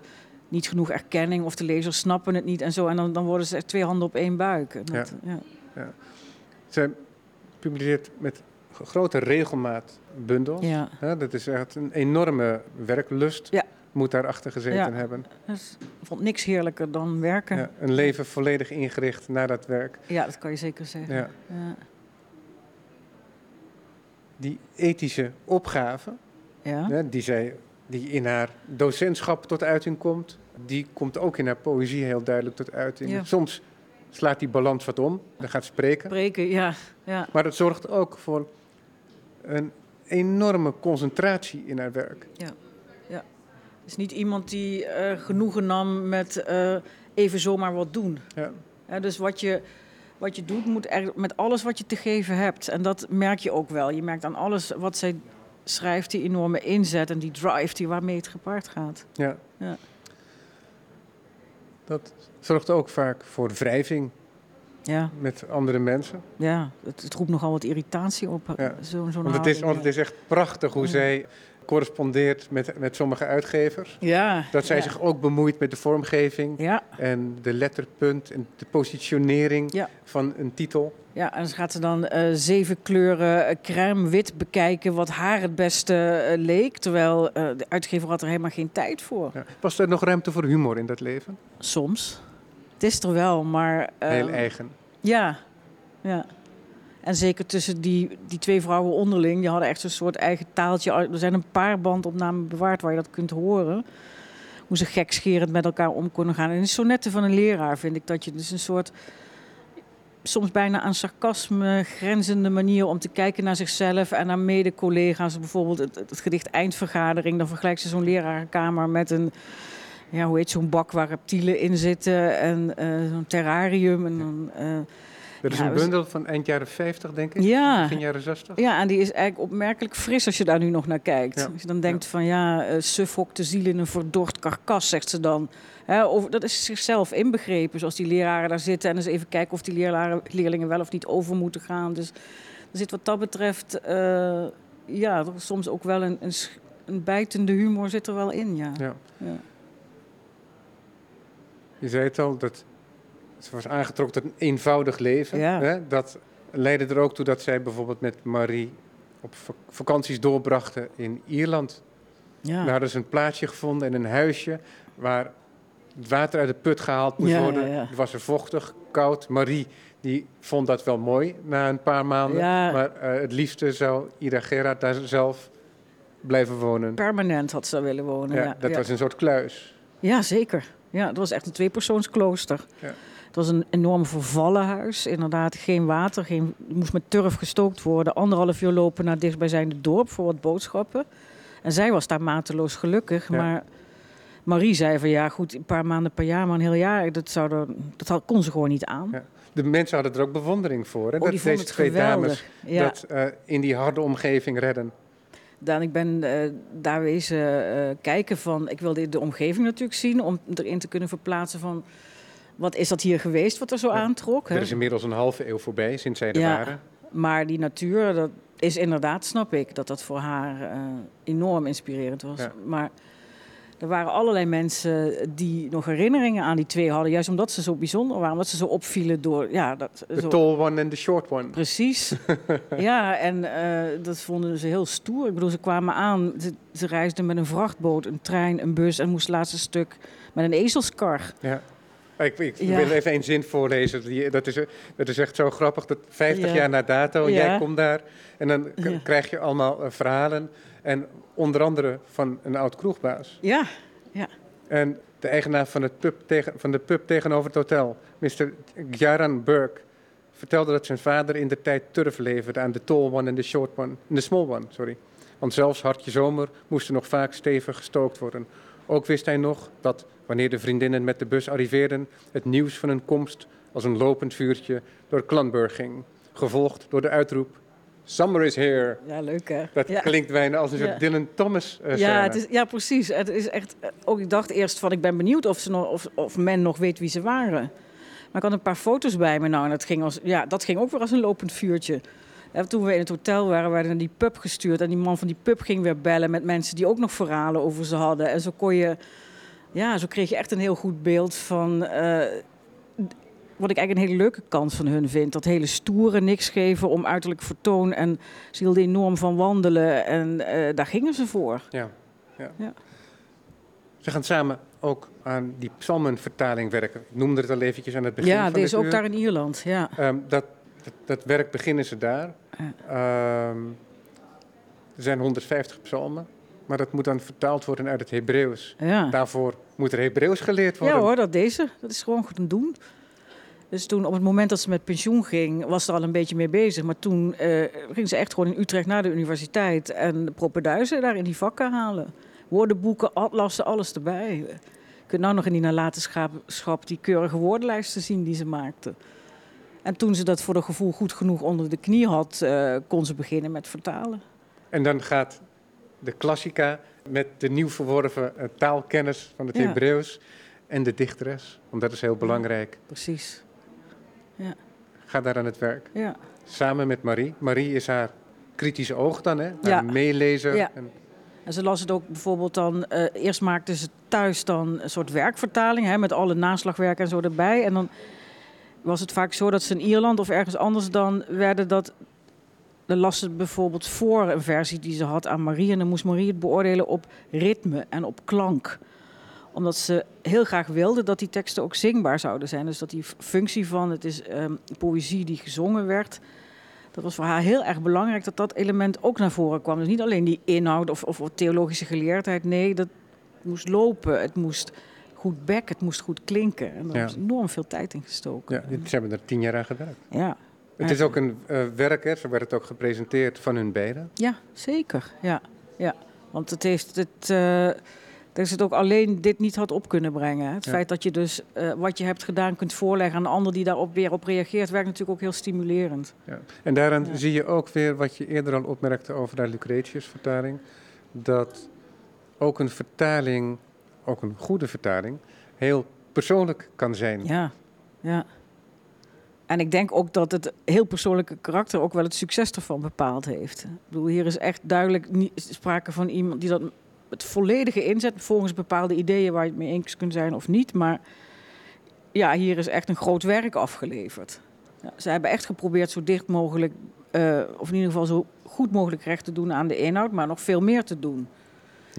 niet genoeg erkenning of de lezers snappen het niet en zo. En dan, dan worden ze echt twee handen op één buik. Dat, ja.
Zij publiceert met grote regelmaat bundels.
Ja.
Dat is echt een enorme werklust.
Ja.
Moet daarachter gezeten
Ja.
hebben.
Dus ik vond niks heerlijker dan werken. Ja.
Ja, een leven volledig ingericht naar dat werk.
dat kan je zeker zeggen.
Ja.
Ja.
Die ethische opgave,
Ja.
die, zij, die in haar docentschap tot uiting komt, die komt ook in haar poëzie heel duidelijk tot uiting.
Ja.
Soms slaat die balans wat om, dan gaat spreken.
Spreken, ja. ja.
Maar het zorgt ook voor een enorme concentratie in haar werk.
Het is niet iemand die eh, genoegen nam met eh, even zomaar wat doen.
Ja.
Ja, dus wat je, wat je doet, moet er, met alles wat je te geven hebt. En dat merk je ook wel. Je merkt aan alles wat zij schrijft, die enorme inzet en die drive die waarmee het gepaard gaat.
Ja.
Ja.
Dat zorgt ook vaak voor wrijving
Ja,
met andere mensen.
ja het, het roept nogal wat irritatie op.
Ja.
Zo'n zo'n
Want het, is, want het is echt prachtig hoe
Ja.
zij correspondeert met, met sommige uitgevers.
Ja.
Dat zij
ja.
zich ook bemoeit met de vormgeving
Ja,
en de letterpunt en de positionering van een titel.
ja, en dan gaat ze dan eh, zeven kleuren eh, crème wit bekijken wat haar het beste eh, leek. Terwijl de uitgever had er helemaal geen tijd voor.
Ja. Was er nog ruimte voor humor in dat leven?
Soms. Het is er wel, maar...
Heel eigen.
Ja, ja. En zeker tussen die, die twee vrouwen onderling, die hadden echt zo'n soort eigen taaltje. Er zijn een paar bandopnamen bewaard waar je dat kunt horen. Hoe ze gekscherend met elkaar om konden gaan. En in de sonnetten van een leraar vind ik dat je dus een soort... soms bijna aan sarcasme grenzende manier om te kijken naar zichzelf en naar mede-collega's. Bijvoorbeeld het, gedicht Eindvergadering. Dan vergelijkt ze zo'n lerarenkamer met een... Ja, hoe heet zo'n bak waar reptielen in zitten en eh, zo'n terrarium. En dan, eh,
Dat is
Ja,
een bundel van eind jaren 50, denk ik.
Ja.
Begin jaren 60.
Ja, en die is eigenlijk opmerkelijk fris als je daar nu nog naar kijkt.
Ja.
Als je dan denkt van ja, eh suffokt de ziel in een verdord karkas, zegt ze dan. Hè, over, dat is zichzelf inbegrepen, zoals die leraren daar zitten. En eens even kijken of die leraren, leerlingen wel of niet over moeten gaan. Dus er zit wat dat betreft, eh, ja, er is soms ook wel een, een, een bijtende humor zit er wel in, ja.
Ja.
Ja.
Je zei het al, dat ze was aangetrokken tot een eenvoudig leven.
Ja.
Hè? Dat leidde er ook toe dat zij bijvoorbeeld met Marie op vak- vakanties doorbrachten in Ierland.
Ja.
Daar hadden ze een plaatsje gevonden en een huisje waar het water uit de put gehaald moest
Ja,
worden. Het was er vochtig, koud. Marie die vond dat wel mooi na een paar maanden. Maar eh, het liefste zou Ida Gerard daar zelf blijven wonen.
Permanent had ze daar willen wonen.
Ja, dat was een soort kluis.
Ja, zeker. Ja, het was echt een tweepersoonsklooster.
Ja.
Het was een enorm vervallen huis. Inderdaad, geen water. Geen, het moest met turf gestookt worden. Anderhalf uur lopen naar het dichtstbijzijnde dorp voor wat boodschappen. En zij was daar mateloos gelukkig.
Ja.
Maar Marie zei van ja, goed, een paar maanden per jaar, maar een heel jaar, dat, zou er, dat kon ze gewoon niet aan.
Ja. De mensen hadden er ook bewondering voor. Hè?
Oh,
dat deze twee
geweldig.
dames
Ja.
dat eh, in die harde omgeving redden.
Dan, ik ben eh, daar wezen eh, kijken van, ik wilde de omgeving natuurlijk zien, om erin te kunnen verplaatsen van, wat is dat hier geweest wat er zo
Ja.
aantrok. hè?
Er is inmiddels een halve eeuw voorbij sinds zij er
Ja.
waren.
Maar die natuur, dat is inderdaad, snap ik, dat dat voor haar eh, enorm inspirerend was.
Ja.
Maar Er waren allerlei mensen die nog herinneringen aan die twee hadden. Juist omdat ze zo bijzonder waren. Omdat ze zo opvielen door... Ja, dat,
The
zo,
tall one and the short one.
Precies. ja, en eh, dat vonden ze heel stoer. Ik bedoel, ze kwamen aan. Ze, ze reisden met een vrachtboot, een trein, een bus... en moest het laatste stuk met een ezelskar.
Ja. Ik, ik
Ja.
wil even één zin voorlezen. Die, dat, is, dat is echt zo grappig. Dat 50
Ja.
jaar na dato,
Ja.
jij komt daar. En dan
Ja.
krijg je allemaal eh, verhalen. En onder andere van een oud kroegbaas.
Ja,
En de eigenaar van, het pub tegen, van de pub tegenover het hotel, Mr. Gjaran Burke, vertelde dat zijn vader in de tijd turf leverde aan de tall one en de short one, de small one, sorry. Want zelfs hartje zomer moest er nog vaak stevig gestookt worden. Ook wist hij nog dat, wanneer de vriendinnen met de bus arriveerden, het nieuws van hun komst als een lopend vuurtje door Clanburg ging, gevolgd door de uitroep Summer is here.
ja leuk hè?
Dat
ja.
klinkt bijna als een soort
Ja.
Dylan Thomas eh
Ja, het is, ja, precies. Het is echt, eh, ook, ik dacht eerst van, ik ben benieuwd of, ze nog, of, of men nog weet wie ze waren. Maar ik had een paar foto's bij me nou en dat ging, als, ja, dat ging ook weer als een lopend vuurtje. En toen we in het hotel waren, werden we naar die pub gestuurd. En die man van die pub ging weer bellen met mensen die ook nog verhalen over ze hadden. En zo kon je, ja, zo kreeg je echt een heel goed beeld van... eh, wat ik eigenlijk een hele leuke kant van hun vind. Dat hele stoere, niks geven om uiterlijk vertoon. En ze hielden enorm van wandelen. En eh, daar gingen ze voor.
Ja, ja.
Ja.
Ze gaan samen ook aan die psalmenvertaling werken. Ik noemde het al eventjes aan het begin
Ja,
van
deze
dit
ook
uur.
daar in Ierland. Ja.
Ehm, dat, dat, dat werk beginnen ze daar. Ehm, er zijn 150 psalmen, maar dat moet dan vertaald worden uit het Hebreeuws.
Ja.
Daarvoor moet er Hebreeuws geleerd worden.
ja hoor, dat deze. Dat is gewoon goed te doen. Dus toen, op het moment dat ze met pensioen ging, was ze er al een beetje mee bezig. Maar toen eh, ging ze echt gewoon in Utrecht naar de universiteit en propenduizen daar in die vakken halen. Woordenboeken, atlassen, alles erbij. Je kunt nou nog in die nalatenschap die keurige woordenlijsten zien die ze maakte. En toen ze dat voor de gevoel goed genoeg onder de knie had, eh, kon ze beginnen met vertalen.
En dan gaat de klassica met de nieuw verworven eh, taalkennis van het
Ja.
Hebreeuws en de dichteres, want dat is heel belangrijk.
Precies.
Ga daar aan het werk.
Ja.
Samen met Marie. Marie is haar kritische oog dan, hè? Haar
Ja.
meelezer.
Ja.
En,
En ze las het ook bijvoorbeeld dan. eh, eerst maakte ze thuis dan een soort werkvertaling hè, met alle naslagwerk en zo erbij. En dan was het vaak zo dat ze in Ierland of ergens anders dan werden dat. Dan las ze bijvoorbeeld voor een versie die ze had aan Marie. En dan moest Marie het beoordelen op ritme en op klank. Omdat ze heel graag wilde dat die teksten ook zingbaar zouden zijn. Dus dat die functie van het is ehm, poëzie die gezongen werd. Dat was voor haar heel erg belangrijk dat dat element ook naar voren kwam. Dus niet alleen die inhoud of, of theologische geleerdheid. Nee, dat moest lopen. Het moest goed bek, het moest goed klinken. En daar is enorm veel tijd in gestoken.
ja, ze hebben er tien jaar aan gewerkt.
Ja,
Het is ook een eh, werk, hè, zo werd het ook gepresenteerd van hun beiden.
ja zeker. Ja, ja. Want het heeft het. eh, dat ze het ook alleen dit niet had op kunnen brengen. Het
Ja.
feit dat je dus eh, wat je hebt gedaan kunt voorleggen aan een ander die daarop weer op reageert, werkt natuurlijk ook heel stimulerend.
Ja. En daaraan
Ja.
zie je ook weer wat je eerder al opmerkte over de Lucretius-vertaling. Dat ook een vertaling, ook een goede vertaling, heel persoonlijk kan zijn.
Ja, ja. En ik denk ook dat het heel persoonlijke karakter ook wel het succes ervan bepaald heeft. Ik bedoel, hier is echt duidelijk niet sprake van iemand die dat het volledige inzet volgens bepaalde ideeën waar je het mee eens kunt zijn of niet. Maar ja, hier is echt een groot werk afgeleverd. Ja, ze hebben echt geprobeerd zo dicht mogelijk, eh, of in ieder geval zo goed mogelijk recht te doen aan de inhoud, maar nog veel meer te doen.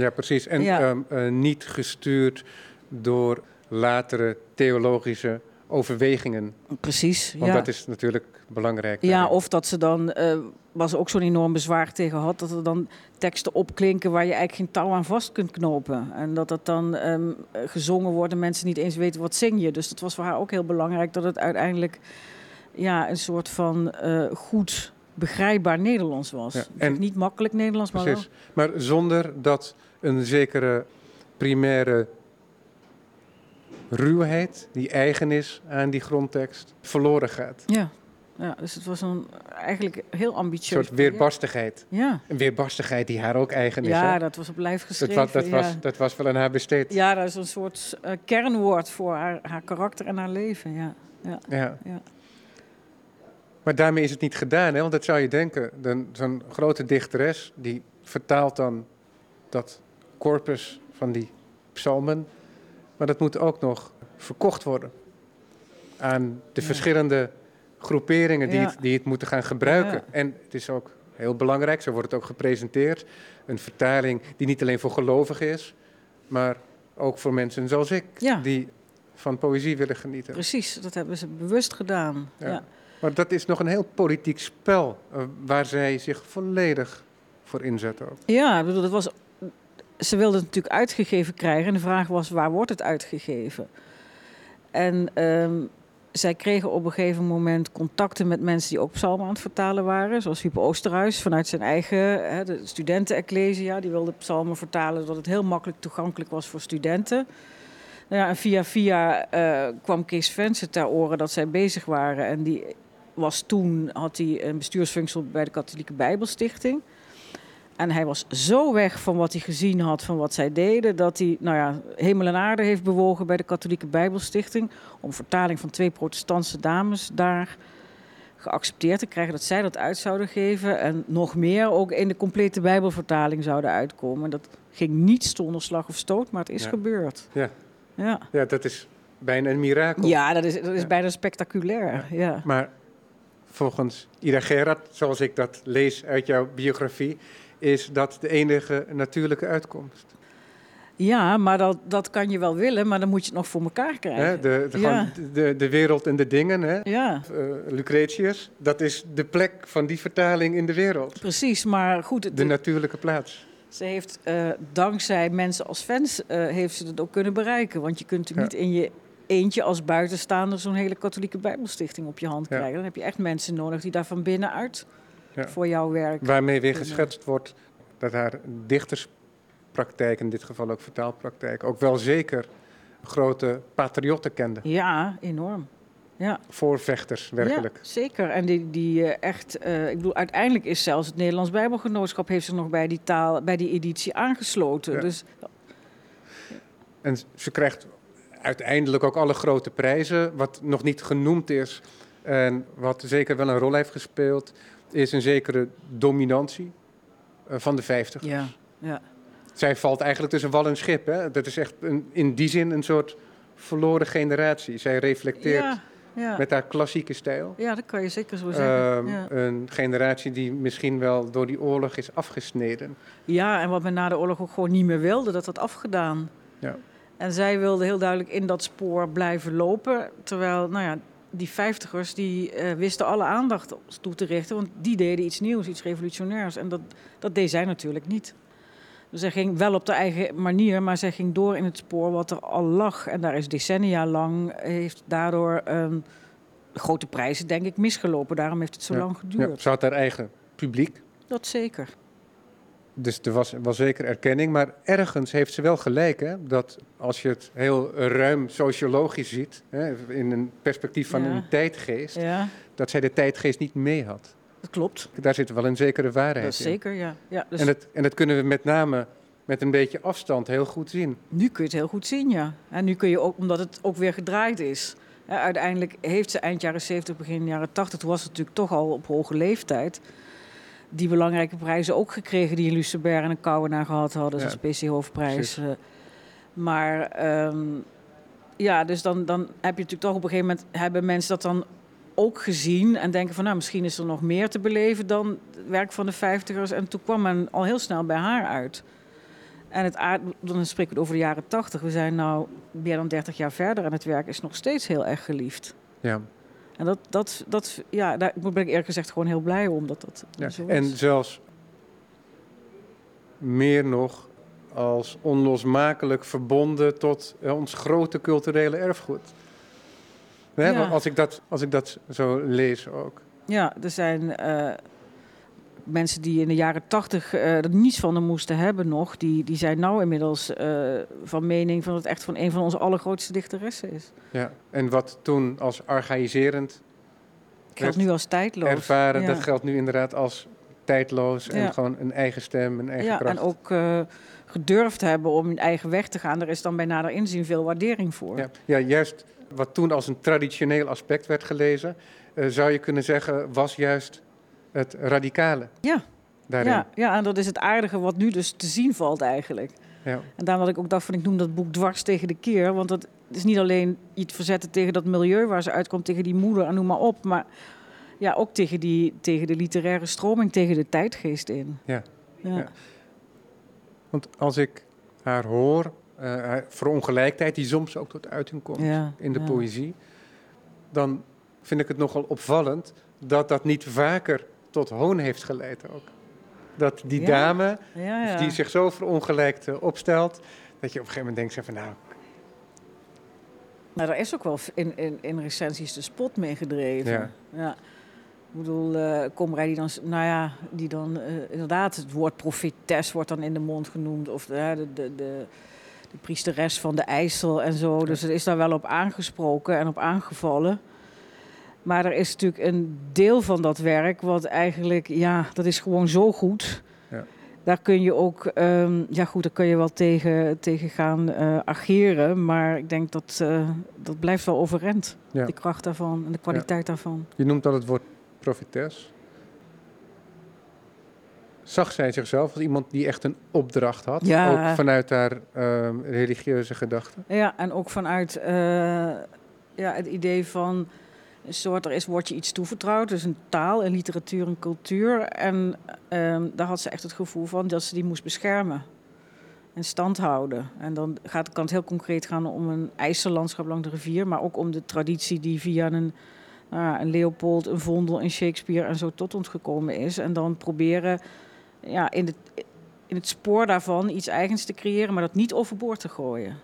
Ja, precies. En
Ja.
ehm, eh, niet gestuurd door latere theologische overwegingen.
Precies.
Want
ja.
dat is natuurlijk belangrijk.
Ja,
daarin.
of dat ze dan, eh was ook zo'n enorm bezwaar tegen had, dat er dan teksten opklinken waar je eigenlijk geen touw aan vast kunt knopen. En dat dat dan ehm, eh, gezongen wordt en mensen niet eens weten wat zing je. Dus dat was voor haar ook heel belangrijk dat het uiteindelijk ja, een soort van eh, goed begrijpbaar Nederlands was.
Ja, en-
niet makkelijk Nederlands, maar wel.
Precies. Maar zonder dat een zekere primaire ruwheid, die eigen is aan die grondtekst, verloren gaat.
Ja. ja, dus het was een eigenlijk heel
Een
ambitieus.
soort
project.
weerbarstigheid.
Ja,
Een weerbarstigheid die haar ook eigen is.
ja dat was op lijf
dat,
geschreven.
was, dat,
ja.
was, dat was wel aan haar besteed.
Ja, dat is een soort eh, kernwoord voor haar, haar karakter en haar leven. Ja. Ja.
Ja.
Ja.
Maar daarmee is het niet gedaan, hè? want dat zou je denken. Zo'n grote dichteres, die vertaalt dan dat corpus van die psalmen. Maar dat moet ook nog verkocht worden aan de verschillende groeperingen die,
Ja.
het, die het moeten gaan gebruiken.
Ja.
En het is ook heel belangrijk, zo wordt het ook gepresenteerd. Een vertaling die niet alleen voor gelovigen is, maar ook voor mensen zoals ik, die van poëzie willen genieten.
Precies, dat hebben ze bewust gedaan.
Ja. Maar dat is nog een heel politiek spel eh, waar zij zich volledig voor inzetten.
Ja, bedoel, dat was, ze wilden het natuurlijk uitgegeven krijgen. En de vraag was, waar wordt het uitgegeven? En ehm, zij kregen op een gegeven moment contacten met mensen die ook psalmen aan het vertalen waren. Zoals Huub Oosterhuis vanuit zijn eigen hè, de. Die wilde psalmen vertalen zodat het heel makkelijk toegankelijk was voor studenten. Nou ja, en via via eh, kwam Kees Vensen ter oren dat zij bezig waren. En die was toen, had hij een bestuursfunctie bij de Katholieke Bijbelstichting. En hij was zo weg van wat hij gezien had, van wat zij deden, dat hij nou ja, hemel en aarde heeft bewogen bij de Katholieke Bijbelstichting. Om vertaling van twee protestantse dames daar geaccepteerd te krijgen dat zij dat uit zouden geven. En nog meer ook in de complete Bijbelvertaling zouden uitkomen. Dat ging niet zonder slag of stoot, maar het is
Ja.
gebeurd.
Ja.
Ja,
Ja, dat is bijna een mirakel.
ja dat is, dat is
Ja.
bijna spectaculair. Ja.
Maar volgens Ida Gerard, zoals ik dat lees uit jouw biografie, is dat de enige natuurlijke uitkomst.
Ja, maar dat, dat kan je wel willen, maar dan moet je het nog voor elkaar krijgen.
De, de,
Ja.
de, de wereld en de dingen, hè?
Ja,
Eh, Lucretius, dat is de plek van die vertaling in de wereld.
precies. Maar goed, het-
De natuurlijke plaats.
ze heeft eh, dankzij mensen als fans eh, heeft ze het ook kunnen bereiken. Want je kunt
Ja.
niet in je eentje als buitenstaander zo'n hele katholieke bijbelstichting op je hand
Ja.
krijgen. Dan heb je echt mensen nodig die daar van binnenuit
Ja.
voor jouw werk.
Waarmee weer geschetst wordt dat haar dichterspraktijk, in dit geval ook vertaalpraktijk, ook wel zeker grote patriotten kende.
Ja, enorm. Ja,
Voorvechters, werkelijk.
Ja, zeker. En die, die eh, echt, eh, ik bedoel, uiteindelijk is zelfs het Nederlands Bijbelgenootschap heeft zich nog bij die taal, bij die editie aangesloten.
Ja.
Dus
En ze krijgt uiteindelijk ook alle grote prijzen. Wat nog niet genoemd is en wat zeker wel een rol heeft gespeeld, is een zekere dominantie eh, van de 50.
ja, ja.
Zij valt eigenlijk tussen wal en schip. Hè? Dat is echt een, in die zin een soort verloren generatie. Zij reflecteert
Ja, ja.
met haar klassieke stijl.
ja, dat kan je zeker zo zeggen.
Ehm,
ja.
Een generatie die misschien wel door die oorlog is afgesneden.
ja, en wat men na de oorlog ook gewoon niet meer wilde, dat had afgedaan.
Ja.
En zij wilde heel duidelijk in dat spoor blijven lopen. Terwijl, nou ja, die vijftigers die eh, wisten alle aandacht op toe te richten. Want die deden iets nieuws, iets revolutionairs. En dat, dat deed zij natuurlijk niet. Dus zij ging wel op de eigen manier, maar zij ging door in het spoor wat er al lag. En daar is decennia lang, heeft daardoor ehm, grote prijzen denk ik misgelopen. Daarom heeft het zo
Ja.
lang
Ja,
geduurd.
ze had haar eigen publiek.
Dat zeker.
Dus er was wel zeker erkenning. Maar ergens heeft ze wel gelijk. Hè? Dat als je het heel ruim sociologisch ziet. Hè, in een perspectief van
Ja.
een tijdgeest.
Ja,
Dat zij de tijdgeest niet mee had.
dat klopt.
Daar zit wel een zekere waarheid
Dat is
in.
zeker, ja. ja dus
En, dat, en dat kunnen we met name met een beetje afstand heel goed zien.
Nu kun je het heel goed zien, ja. En nu kun je ook, omdat het ook weer gedraaid is. Uiteindelijk heeft ze eind jaren 70, begin jaren 80, toen was het natuurlijk toch al op hoge leeftijd. Die belangrijke prijzen ook gekregen die in Lucenberg en een Kouwenaar gehad hadden,
Ja,
zoals PC Hoofdprijs.
precies.
eh. maar ehm, ja, dus dan, dan heb je natuurlijk toch op een gegeven moment, hebben mensen dat dan ook gezien en denken van nou, misschien is er nog meer te beleven dan het werk van de vijftigers. En toen kwam men al heel snel bij haar uit. En het aard, dan spreken we het over de jaren tachtig. We zijn nu meer dan 30 jaar verder en het werk is nog steeds heel erg geliefd.
Ja.
En dat, dat, dat ja, daar ben ik eerlijk gezegd gewoon heel blij om dat dat
Ja.
zo is.
En zelfs meer nog als onlosmakelijk verbonden tot eh, ons grote culturele erfgoed. Hè,
Ja.
want Als, ik dat, als ik dat zo lees ook.
Ja, er zijn eh, mensen die in de jaren tachtig eh, er niets van moesten hebben nog. Die, die zijn nou inmiddels eh, van mening van dat het echt van een van onze allergrootste dichteressen is.
Ja. En wat toen als archaïserend
Geldt nu als tijdloos.
ervaren,
Ja.
dat geldt nu inderdaad als tijdloos en
Ja.
gewoon een eigen stem, een eigen
Ja,
kracht.
en ook eh, gedurfd hebben om hun eigen weg te gaan. Daar is dan bij nader inzien veel waardering voor.
Ja, ja, juist wat toen als een traditioneel aspect werd gelezen, eh, zou je kunnen zeggen, was juist het radicale
Ja.
daarin.
Ja, ja, en dat is het aardige wat nu dus te zien valt eigenlijk.
Ja.
En daarom dat ik ook dacht van ik noem dat boek dwars tegen de keer. Want dat is niet alleen iets verzetten tegen dat milieu waar ze uitkomt, tegen die moeder en noem maar op. Maar ja, ook tegen, die, tegen de literaire stroming, tegen de tijdgeest in.
Ja.
ja.
Ja. Want als ik haar hoor, eh, haar verongelijkheid, die soms ook tot uiting komt
Ja,
in de poëzie, dan vind ik het nogal opvallend dat dat niet vaker tot hoon heeft geleid ook. Dat die
Ja.
dame,
Ja,
die zich zo verongelijkt eh, opstelt, dat je op een gegeven moment denkt van nou,
Nou, daar is ook wel in, in, in recensies de spot mee gedreven.
Ja.
ja. Ik bedoel, eh Komrij die dan, nou ja, die dan eh, inderdaad het woord profetes wordt dan in de mond genoemd. Of de, de, de, de, de priesteres van de IJssel en zo. Dus er is daar wel op aangesproken en op aangevallen. Maar er is natuurlijk een deel van dat werk wat eigenlijk, ja, dat is gewoon zo goed.
Ja.
Daar kun je ook, ehm, ja goed, daar kun je wel tegen, tegen gaan eh, ageren. Maar ik denk dat eh, dat blijft wel overeind.
Ja.
De kracht daarvan en de kwaliteit daarvan.
je noemt al het woord profetes. Zag zij zichzelf als iemand die echt een opdracht had,
Ja.
ook vanuit haar ehm, religieuze gedachten?
Ja, en ook vanuit eh, ja, het idee van soort, er is, wordt je iets toevertrouwd, dus een taal, een literatuur, een cultuur. En ehm, daar had ze echt het gevoel van dat ze die moest beschermen en stand houden. En dan gaat, kan het heel concreet gaan om een ijzerlandschap langs de rivier, maar ook om de traditie die via een, nou een Leopold, een Vondel, een Shakespeare en zo tot ons gekomen is. En dan proberen ja, in, het, in het spoor daarvan iets eigens te creëren, maar dat niet overboord te gooien.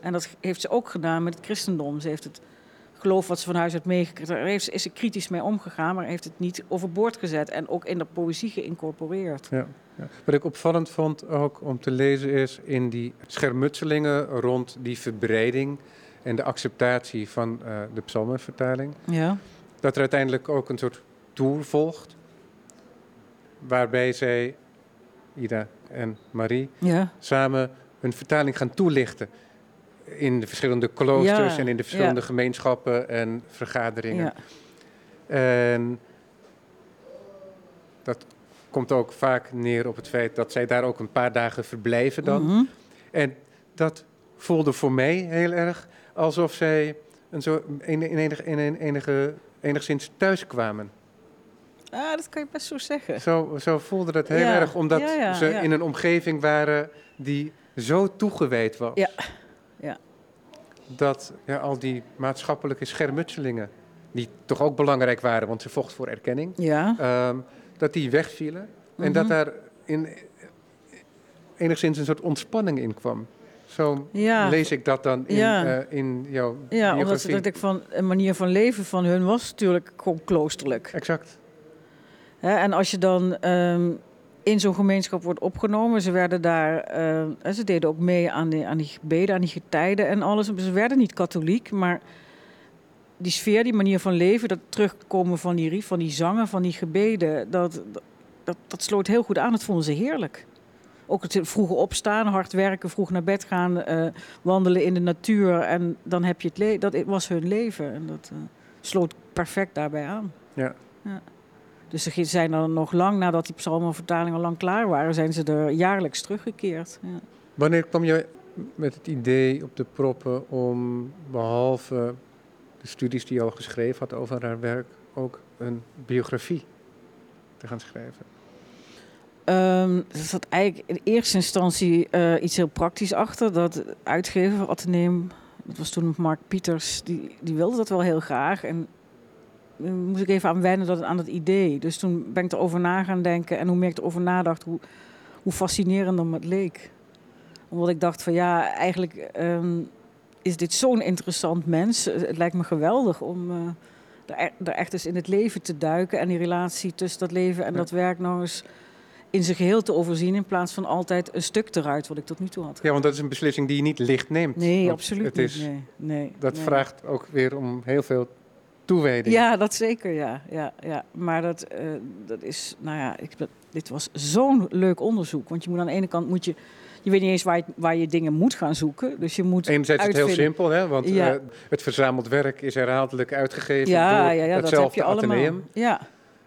En dat heeft ze ook gedaan met het christendom. Ze heeft het geloof wat ze van huis uit meegekregen, heeft, is ze kritisch mee omgegaan, maar heeft het niet overboord gezet en ook in de poëzie geïncorporeerd.
Ja, ja. Wat ik opvallend vond ook om te lezen is in die schermutselingen rond die verbreding en de acceptatie van eh, de psalmenvertaling,
Ja.
dat er uiteindelijk ook een soort tour volgt, waarbij zij, Ida en Marie,
Ja.
samen een vertaling gaan toelichten in de verschillende kloosters
Ja,
en in de verschillende
ja.
gemeenschappen en vergaderingen.
ja.
En dat komt ook vaak neer op het feit dat zij daar ook een paar dagen verblijven dan.
Mhm.
En dat voelde voor mij heel erg alsof zij een zo, in, in enige, in enige, enigszins thuis kwamen.
Ah, dat kan je best zo zeggen.
Zo, zo voelde dat heel erg, omdat ze in een omgeving waren die zo toegewijd was.
Ja.
Dat ja, al die maatschappelijke schermutselingen, die toch ook belangrijk waren, want ze vocht voor erkenning,
Ja.
ehm, dat die wegvielen. En dat
Mhm.
daar in, enigszins een soort ontspanning in kwam. Zo
Ja.
lees ik dat dan in,
Ja.
eh, in jouw
Ja, omdat
biografie.
ze, dat ik van een manier van leven van hun was natuurlijk gewoon kloosterlijk.
Exact.
En als je dan ehm, in zo'n gemeenschap wordt opgenomen, ze werden daar, en ze deden ook mee aan die, aan die gebeden, aan die getijden en alles. Ze werden niet katholiek, maar die sfeer, die manier van leven, dat terugkomen van die rief, van die zangen, van die gebeden, dat, dat, dat sloot heel goed aan. Dat vonden ze heerlijk. Ook het vroege opstaan, hard werken, vroeg naar bed gaan, eh, wandelen in de natuur. En dan heb je het leven. Dat was hun leven. En dat eh, sloot perfect daarbij aan.
Ja.
ja. Dus ze zijn dan nog lang nadat die psalmenvertalingen al lang klaar waren, zijn ze er jaarlijks teruggekeerd. Ja.
Wanneer kwam je met het idee op de proppen om behalve de studies die je al geschreven had over haar werk, ook een biografie te gaan schrijven?
Ehm, er zat eigenlijk in eerste instantie eh, iets heel praktisch achter. Dat uitgever Atheneum, dat was toen Mark Pieters, die, die wilde dat wel heel graag. En moest ik even aan wennen dat, aan dat idee. Dus toen ben ik erover na gaan denken. En hoe meer ik erover nadacht, hoe, hoe fascinerend me het leek. Omdat ik dacht van ja, eigenlijk ehm, is dit zo'n interessant mens. Het lijkt me geweldig om eh, er, er echt eens in het leven te duiken. En die relatie tussen dat leven en
Ja.
dat werk nog eens in zijn geheel te overzien. In plaats van altijd een stuk eruit wat ik tot nu toe had.
Ja, want dat is een beslissing die je niet licht neemt.
Nee, absoluut
het
niet.
is,
nee, nee,
Dat
nee.
vraagt ook weer om heel veel toewijding.
Ja, dat zeker, ja. ja, ja. Maar dat, eh, dat is, nou ja, ik, dat- dit was zo'n leuk onderzoek. Want je moet aan de ene kant, moet je, je weet niet eens waar je, waar je dingen moet gaan zoeken. Dus je moet
Enerzijds is het heel simpel, hè? want
Ja.
eh, het verzameld werk is herhaaldelijk uitgegeven
Ja,
door
ja, ja, dat heb je allemaal. Ja,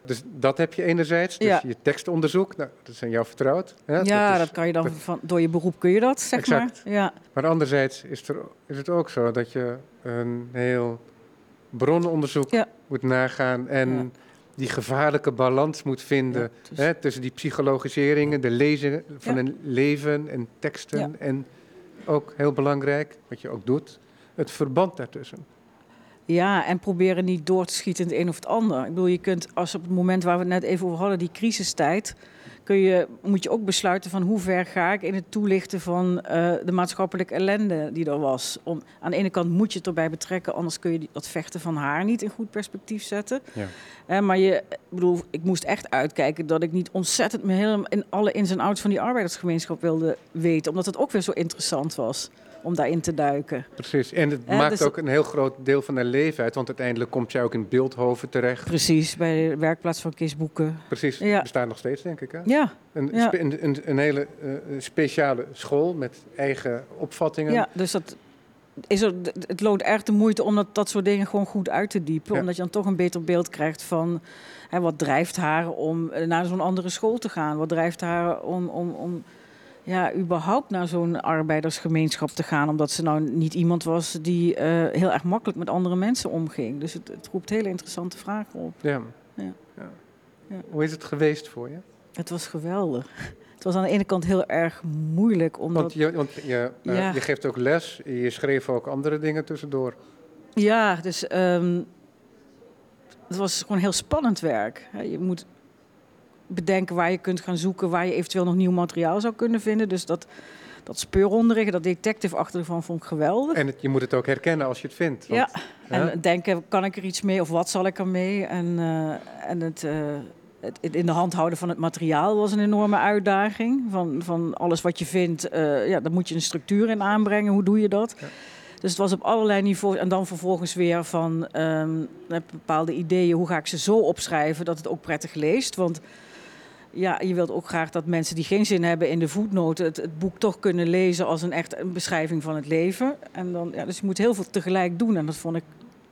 Dus dat heb je enerzijds. Dus je tekstonderzoek, nou, dat is aan jou vertrouwd. Hè?
ja,
is-
dat, kan je dan
dat-
van, door je beroep kun je dat, zeg
Exact.
maar. Ja,
Maar anderzijds is, er, is het ook zo dat je een heel bronnenonderzoek
Ja.
moet nagaan en
Ja.
die gevaarlijke balans moet vinden
dus-
hè, tussen die psychologiseringen, de lezen van een leven en teksten en ook heel belangrijk, wat je ook doet, het verband daartussen.
Ja, en proberen niet door te schieten in het een of het ander. Ik bedoel, je kunt, als op het moment waar we het net even over hadden, die crisistijd, kun je, moet je ook besluiten van hoe ver ga ik in het toelichten van eh, de maatschappelijke ellende die er was. Om, aan de ene kant moet je het erbij betrekken, anders kun je dat vechten van haar niet in goed perspectief zetten.
Ja.
Eh, maar je, ik bedoel, ik moest echt uitkijken dat ik niet ontzettend me helemaal in alle ins en outs van die arbeidersgemeenschap wilde weten, omdat het ook weer zo interessant was om daarin te duiken.
Precies, en het maakt
dus-
ook een heel groot deel van haar leven uit, want uiteindelijk komt zij ook in Beeldhoven terecht.
Precies, bij de werkplaats van Kees Boeken.
Precies,
Ja.
bestaat nog steeds, denk ik. Hè?
Ja,
Een,
Ja.
een, een, een hele eh, speciale school met eigen opvattingen.
Ja, dus dat is er, het loont erg de moeite om dat, dat soort dingen gewoon goed uit te diepen.
Ja.
Omdat je dan toch een beter beeld krijgt van hè, wat drijft haar om eh, naar zo'n andere school te gaan. Wat drijft haar om, om, om ja, überhaupt naar zo'n arbeidersgemeenschap te gaan. Omdat ze nou niet iemand was die eh, heel erg makkelijk met andere mensen omging. Dus het, het roept hele interessante vragen op.
Ja.
Ja.
Ja.
Ja.
Hoe is het geweest voor je?
Het was geweldig. Het was aan de ene kant heel erg moeilijk, omdat...
Want, je, want je, eh,
Ja.
je geeft ook les, je schreef ook andere dingen tussendoor.
Ja, dus ehm, het was gewoon heel spannend werk. Je moet bedenken waar je kunt gaan zoeken, waar je eventueel nog nieuw materiaal zou kunnen vinden. Dus dat, dat speurhonderige, dat detective van vond ik geweldig.
En het, je moet het ook herkennen als je het vindt. want-
ja,
hè?
en denken, kan ik er iets mee of wat zal ik ermee? En, eh, en het, eh, het in de hand houden van het materiaal was een enorme uitdaging. Van, van alles wat je vindt, eh, ja, daar moet je een structuur in aanbrengen. Hoe doe je dat?
Ja.
Dus het was op allerlei niveaus. En dan vervolgens weer van met bepaalde ideeën. Hoe ga ik ze zo opschrijven dat het ook prettig leest? Want ja, je wilt ook graag dat mensen die geen zin hebben in de voetnoten... het, het boek toch kunnen lezen als een echt een beschrijving van het leven. En dan, ja, dus je moet heel veel tegelijk doen. En dat vond ik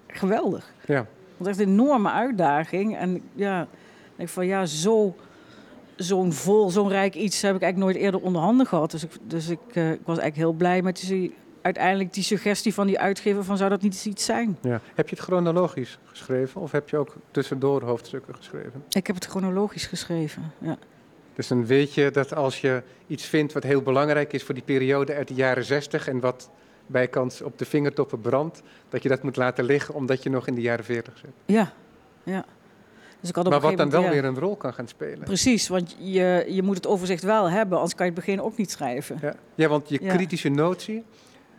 geweldig.
Ja.
Want echt een enorme uitdaging. En ja, ik denk van ja, zo, zo'n vol, zo'n rijk iets heb ik eigenlijk nooit eerder onder handen gehad. Dus ik, dus ik, eh, ik was eigenlijk heel blij met die, uiteindelijk die suggestie van die uitgever van zou dat niet iets zijn?
Ja. Heb je het chronologisch geschreven of heb je ook tussendoor hoofdstukken geschreven?
Ik heb het chronologisch geschreven. Ja.
Dus dan weet je dat als je iets vindt wat heel belangrijk is voor die periode uit de jaren 60 en wat bijkans op de vingertoppen brandt, dat je dat moet laten liggen omdat je nog in de jaren 40 zit.
Ja, ja. Dus ik had op
Maar wat dan wel
ja,
weer een rol kan gaan spelen.
Precies, want je, je moet het overzicht wel hebben, anders kan je het begin ook niet schrijven.
Ja, ja want je
Ja.
kritische notie,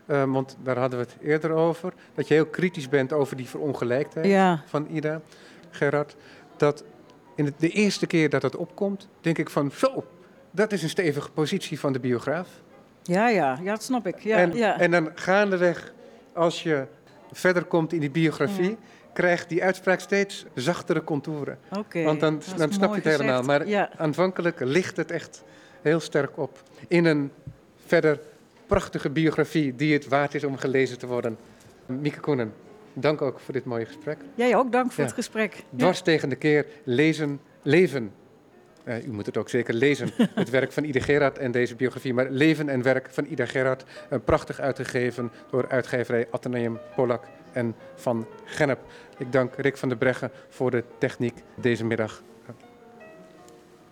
eh, want daar hadden we het eerder over, dat je heel kritisch bent over die verongelijkheid
Ja,
van Ida, Gerard, dat in het, de eerste keer dat dat opkomt, denk ik van zo, dat is een stevige positie van de biograaf.
ja, ja, ja dat snap ik. Ja,
en,
ja.
en dan gaandeweg, als je verder komt in die biografie,
Ja.
krijgt die uitspraak steeds zachtere contouren.
Oké,
Want dan, dan snap je het helemaal.
gezegd.
Maar aanvankelijk ligt het echt heel sterk op. In een verder prachtige biografie die het waard is om gelezen te worden. Mieke Koenen, dank ook voor dit mooie gesprek.
Jij ook, dank voor
Ja.
het gesprek. Ja.
Dwars tegen de keer, lezen, leven. Eh, u moet het ook zeker lezen, het werk van Ida Gerard en deze biografie. Maar leven en werk van Ida Gerard, eh, prachtig uitgegeven door uitgeverij Atheneum Polak en Van Gennep. Ik dank Rick van der Breggen voor de techniek deze middag.